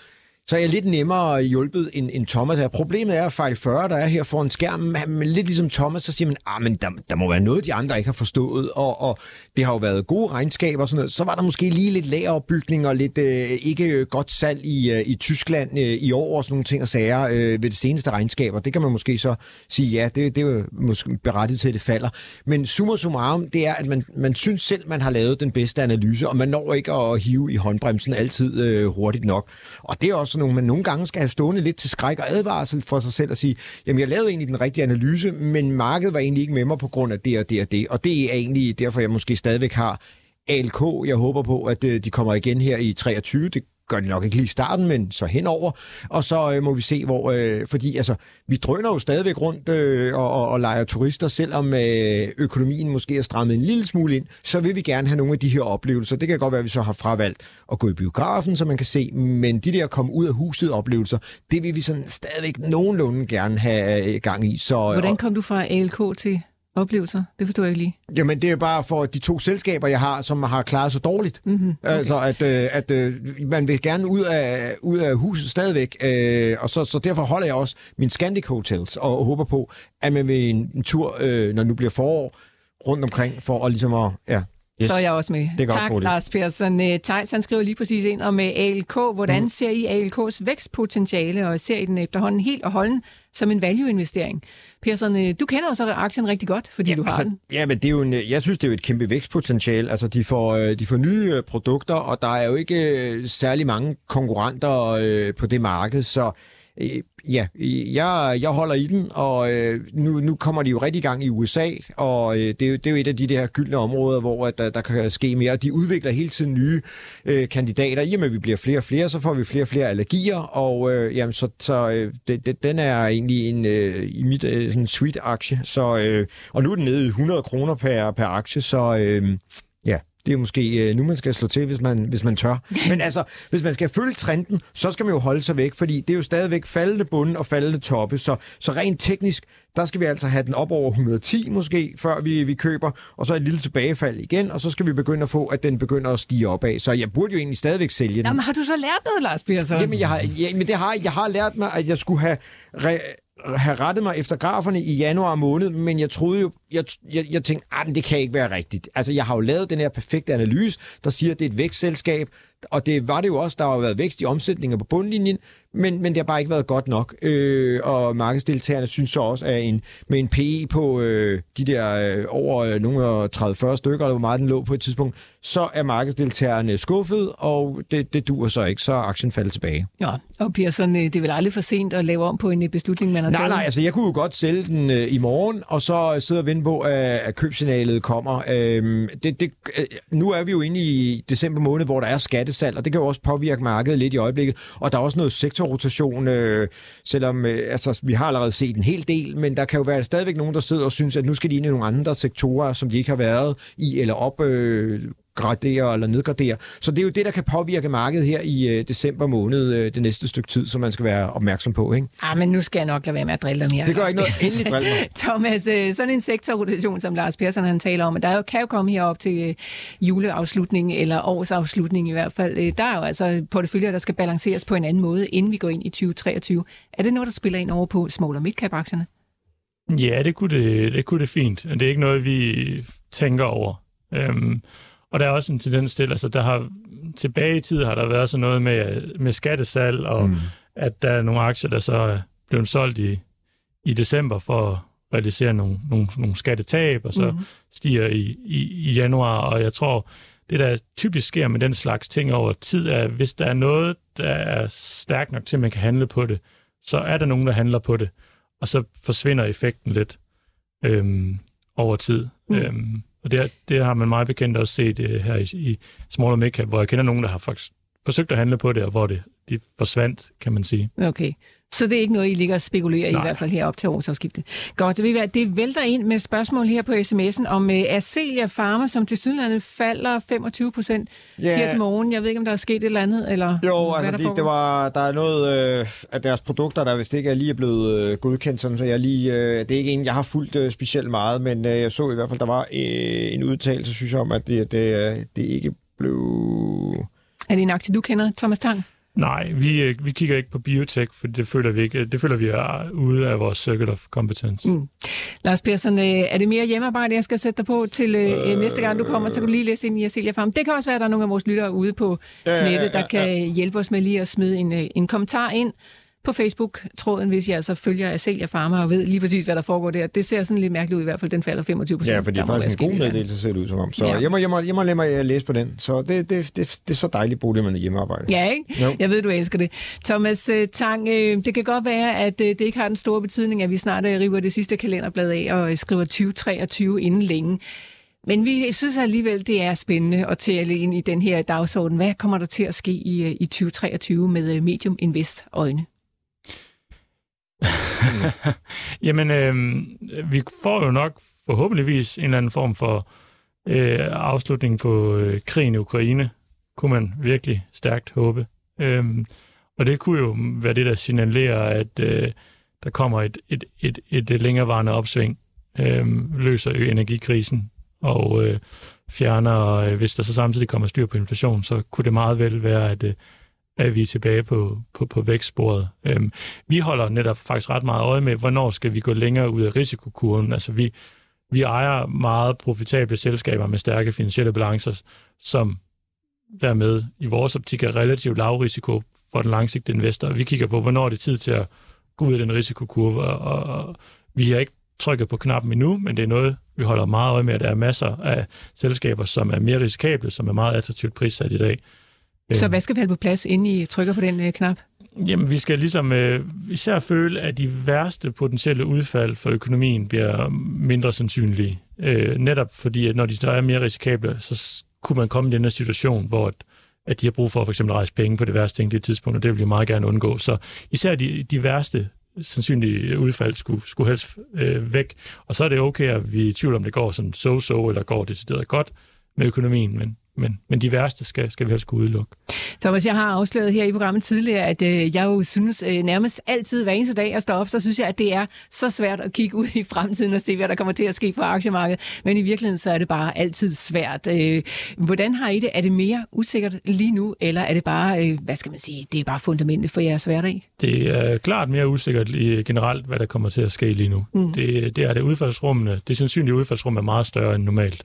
så er jeg lidt nemmere hjulpet end, end Thomas her. Problemet er, at fejl 40, der er her foran skærmen, men lidt ligesom Thomas, så siger man, ah, men der, der må være noget, de andre ikke har forstået, og, og det har jo været gode regnskaber og sådan noget. Så var der måske lige lidt lageropbygning og lidt øh, ikke øh, godt salg i, øh, i Tyskland øh, i år og sådan nogle ting og sager øh, ved det seneste regnskaber. Det kan man måske så sige, ja, det, det er jo måske berettiget til, at det falder. Men summa summarum, det er, at man, man synes selv, man har lavet den bedste analyse, og man når ikke at hive i håndbremsen altid øh, hurtigt nok. Og det er også sådan nogle, man nogle gange skal have stående lidt til skræk og advarsel for sig selv og sige, jamen jeg lavede egentlig den rigtige analyse, men markedet var egentlig ikke med mig på grund af det og det og det. Og det er egentlig derfor, jeg måske stadigvæk har ALK. Jeg håber på, at øh, de kommer igen her i 23. Det gør de nok ikke lige i starten, men så henover. Og så øh, må vi se, hvor... Øh, fordi altså, vi drøner jo stadigvæk rundt øh, og, og, og leger turister, selvom øh, økonomien måske er strammet en lille smule ind, så vil vi gerne have nogle af de her oplevelser. Det kan godt være, at vi så har fravalgt at gå i biografen, så man kan se, men de der komme ud af huset oplevelser, det vil vi sådan stadigvæk nogenlunde gerne have øh, gang i. Så, Hvordan kom du fra ALK til oplevelser? Det forstår jeg ikke lige. Jamen, det er bare for de to selskaber, jeg har, som har klaret sig dårligt. Mm-hmm. Okay. Altså, at, øh, at øh, man vil gerne ud af, ud af huset stadigvæk, øh, og så, så derfor holder jeg også min Scandic Hotels, og håber på, at man vil en, en tur, øh, når nu bliver forår, rundt omkring, for at ligesom at, ja, Yes. Så er jeg også med. Det tak, godt, Lars Persson. Øh, Thijs, han skriver lige præcis ind om øh, ALK. Hvordan mm. ser I ALK's vækstpotentiale, og ser I den efterhånden helt og holden som en value-investering? Persson, øh, du kender også aktien rigtig godt, fordi ja, du har altså, den. Ja, men det er jo en, jeg synes, det er jo et kæmpe vækstpotentiale. Altså, de får, de får nye produkter, og der er jo ikke særlig mange konkurrenter på det marked, så Øh, ja, øh, jeg, jeg holder i den, og øh, nu, nu kommer de jo rigtig i gang i USA, og øh, det, er jo, det er jo et af de der gyldne områder, hvor at, der, der kan ske mere. De udvikler hele tiden nye øh, kandidater. I og med, at vi bliver flere og flere, så får vi flere og flere allergier, og øh, jamen, så, så øh, det, det, den er egentlig en, øh, i mit øh, sådan sweet aktie. Så, øh, og nu er den nede i 100 kroner per, per aktie, så øh, det er måske øh, nu, man skal slå til, hvis man, hvis man tør. Men altså, hvis man skal følge trenden, så skal man jo holde sig væk, fordi det er jo stadigvæk faldende bunde og faldende toppe. Så, så rent teknisk, der skal vi altså have den op over 110 måske, før vi, vi køber, og så et lille tilbagefald igen, og så skal vi begynde at få, at den begynder at stige opad. Så jeg burde jo egentlig stadigvæk sælge den. Jamen, har du så lært noget, Lars Persson? Jamen, jeg har, ja, men det har, jeg har lært mig, at jeg skulle have... Re- have rettet mig efter graferne i januar måned, men jeg troede jo, jeg, jeg, jeg tænkte, ah, det kan ikke være rigtigt. Altså, jeg har jo lavet den her perfekte analyse, der siger, at det er et vækstselskab, og det var det jo også, der har været vækst i omsætninger på bundlinjen, men, men det har bare ikke været godt nok. Øh, og markedsdeltagerne synes så også, at en, med en PE på øh, de der øh, over øh, nogle 30-40 stykker, eller hvor meget den lå på et tidspunkt, så er markedsdeltagerne skuffet, og det, det duer så ikke, så aktien faldet tilbage. Ja, og Pearson, øh, det er vel aldrig for sent at lave om på en øh, beslutning, man har nej, taget? Nej, altså jeg kunne jo godt sælge den øh, i morgen, og så sidde og vente på, at, at købsignalet kommer. Øh, det, det, nu er vi jo inde i december måned, hvor der er skattesal, og det kan jo også påvirke markedet lidt i øjeblikket, og der er også noget rotation, øh, selvom øh, altså, vi har allerede set en hel del, men der kan jo være stadigvæk nogen, der sidder og synes, at nu skal de ind i nogle andre sektorer, som de ikke har været i, eller op... Øh, gradere eller nedgradere. Så det er jo det, der kan påvirke markedet her i øh, december måned, øh, det næste stykke tid, som man skal være opmærksom på. Ikke? Ah, men nu skal jeg nok lade være med at drille dig mere. Det gør ikke noget. Endelig drille mig. Thomas, øh, sådan en sektorrotation, som Lars Persson han taler om, der jo, kan jo komme herop til øh, juleafslutning, eller årsafslutning i hvert fald. Øh, der er jo altså porteføljer, der skal balanceres på en anden måde, inden vi går ind i 2023. Er det noget, der spiller ind over på small- og midcap-aktierne? Ja, det kunne det, det kunne det fint. Det er ikke noget, vi tænker over. Øhm, og der er også en tendens til, altså der har tilbage i tid har der været sådan noget med, med skattesal, og mm. at der er nogle aktier, der så er blevet solgt i, i december for at realisere nogle, nogle, nogle skattetab, og så mm. stiger i, i, i januar, og jeg tror, det, der typisk sker med den slags ting over tid, er, hvis der er noget, der er stærkt nok til, at man kan handle på det, så er der nogen, der handler på det, og så forsvinder effekten lidt øhm, over tid. Mm. Øhm, og det, det har man meget bekendt også set uh, her i, i Smaller Midcap, hvor jeg kender nogen, der har faktisk forsøgt at handle på det, og hvor det de forsvandt, kan man sige. Okay. Så det er ikke noget, I ligger og spekulerer Nej. i, i hvert fald her op til årsafskiftet. Godt, det, det vælter ind med spørgsmål her på sms'en om uh, Acelia Pharma, som til sydlandet falder 25 procent yeah. her til morgen. Jeg ved ikke, om der er sket et eller andet, eller Jo, altså der, det, det var, der er noget øh, af deres produkter, der vist ikke er lige blevet øh, godkendt, sådan, så jeg lige, øh, det er ikke en, jeg har fulgt øh, specielt meget, men øh, jeg så i hvert fald, der var øh, en udtalelse, synes jeg, om, at det, det, det ikke blev... Er det en aktie, du kender, Thomas Tang? Nej, vi, øh, vi kigger ikke på biotech, for det føler vi ikke. Det føler vi er ude af vores circle of competence. Mm. Lars Persson, øh, er det mere hjemmearbejde, jeg skal sætte dig på til øh, øh, næste gang, du kommer, så kan du lige læse ind i Acelia Farm. Det kan også være, at der er nogle af vores lyttere ude på ja, nettet, der ja, ja, ja. kan hjælpe os med lige at smide en, en kommentar ind på Facebook-tråden, hvis jeg altså følger Acelia Pharma og ved lige præcis, hvad der foregår der. Det ser sådan lidt mærkeligt ud i hvert fald. Den falder 25 procent. Ja, for det er faktisk en god meddelelse, ser det ud som om. Så ja. jeg, må, jeg, må, jeg må lade mig læse på den. Så det, det, det, det er så dejligt bruge det med hjemmearbejde. Ja, ikke? Jo. Jeg ved, du elsker det. Thomas uh, Tang, uh, det kan godt være, at det ikke har den store betydning, at vi snart river det sidste kalenderblad af og skriver 2023 inden længe. Men vi synes alligevel, det er spændende at tale ind i den her dagsorden. Hvad kommer der til at ske i, i 2023 med Medium Invest øjne? Mm. Jamen, øh, vi får jo nok forhåbentligvis en eller anden form for øh, afslutning på øh, krigen i Ukraine, kunne man virkelig stærkt håbe. Øh, og det kunne jo være det, der signalerer, at øh, der kommer et, et, et, et, længerevarende opsving, øh, løser energikrisen og øh, fjerner, og hvis der så samtidig kommer styr på inflation, så kunne det meget vel være, at øh, at vi er tilbage på, på, på vækstsporet. Øhm, vi holder netop faktisk ret meget øje med, hvornår skal vi gå længere ud af risikokurven. Altså vi, vi ejer meget profitable selskaber med stærke finansielle balancer, som dermed i vores optik er relativt lav risiko for den langsigtede investor. Vi kigger på, hvornår det er tid til at gå ud af den risikokurve, og, og vi har ikke trykket på knappen endnu, men det er noget, vi holder meget øje med, at der er masser af selskaber, som er mere risikable, som er meget attraktivt prissat i dag. Så hvad skal falde på plads, inden I trykker på den øh, knap? Jamen, vi skal ligesom øh, især føle, at de værste potentielle udfald for økonomien bliver mindre sandsynlige. Øh, netop fordi, at når de der er mere risikable, så kunne man komme i den her situation, hvor at, at de har brug for at for eksempel rejse penge på det værste tænkelige tidspunkt, og det vil vi meget gerne undgå. Så især de, de værste sandsynlige udfald skulle, skulle helst øh, væk. Og så er det okay, at vi er i tvivl om, det går sådan so-so, eller går decideret godt med økonomien, men men, men de værste skal, skal vi helst kunne udelukke. Thomas, jeg har afsløret her i programmet tidligere, at øh, jeg jo synes øh, nærmest altid hver eneste dag at stå op, så synes jeg, at det er så svært at kigge ud i fremtiden og se, hvad der kommer til at ske på aktiemarkedet. Men i virkeligheden så er det bare altid svært. Øh, hvordan har I det? Er det mere usikkert lige nu, eller er det bare, øh, hvad skal man sige, det er bare fundamentet for jeres hverdag? Det er klart mere usikkert generelt, hvad der kommer til at ske lige nu. Mm. Det, det er det udfaldsrummene. Det sandsynlige udfaldsrum er meget større end normalt.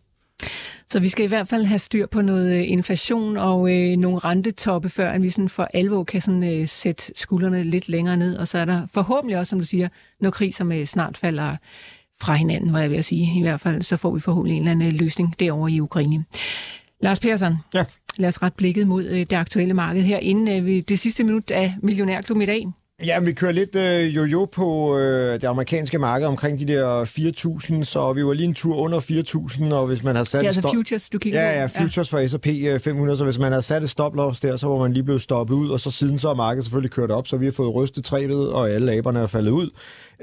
Så vi skal i hvert fald have styr på noget øh, inflation og øh, nogle rentetoppe, før vi sådan for alvor kan sådan, øh, sætte skuldrene lidt længere ned. Og så er der forhåbentlig også, som du siger, noget krig, som øh, snart falder fra hinanden, var jeg ved at sige. I hvert fald så får vi forhåbentlig en eller anden øh, løsning derovre i Ukraine. Lars Persson, ja. lad os ret blikket mod øh, det aktuelle marked her, inden øh, det sidste minut af Millionærklubben i dag. Ja, vi kører lidt øh, jo-jo på øh, det amerikanske marked omkring de der 4.000, så vi var lige en tur under 4.000, og hvis man har sat... Det er altså futures, du kigger Ja, ja, futures ja. for S&P 500, øh, så hvis man har sat et stop-loss der, så var man lige blevet stoppet ud, og så siden så er markedet selvfølgelig kørt op, så vi har fået rystet træet, og alle aberne er faldet ud.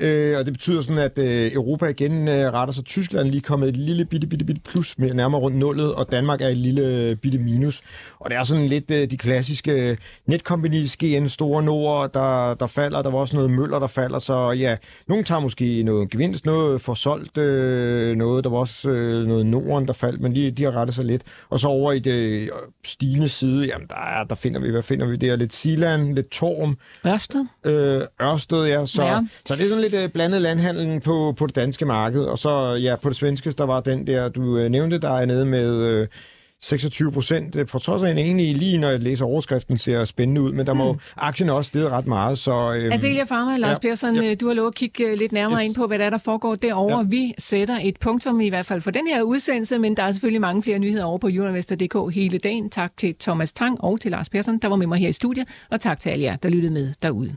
Øh, og det betyder sådan, at øh, Europa igen øh, retter sig. Tyskland lige kommet et lille bitte, bitte, bitte plus med nærmere rundt nullet, og Danmark er et lille bitte minus. Og det er sådan lidt øh, de klassiske netcompanies, GN Store Nord, der, der falder. Der var også noget Møller, der falder. Så ja, nogen tager måske noget gevinst, noget for solgt øh, noget. Der var også øh, noget Norden, der faldt, men de, de har rettet sig lidt. Og så over i det øh, stigende side, jamen der, er, der finder vi, hvad finder vi der? Lidt Silan, lidt Torm. Ørsted. Øh, Ørsted, ja. Så, ja. så det er sådan lidt lidt uh, blandet landhandlen på, på det danske marked, og så ja, på det svenske, der var den der, du uh, nævnte, der er nede med... Uh, 26 procent, øh, for trods af en egentlig lige, når jeg læser overskriften, ser spændende ud, men der må mm. aktien også steget ret meget. Så, øhm, Azelia Farmer, Lars ja, Persson, ja. du har lovet at kigge lidt nærmere yes. ind på, hvad der, er, der foregår derovre. Ja. Vi sætter et punktum i hvert fald for den her udsendelse, men der er selvfølgelig mange flere nyheder over på Universter.dk hele dagen. Tak til Thomas Tang og til Lars Persson, der var med mig her i studiet, og tak til alle jer, der lyttede med derude.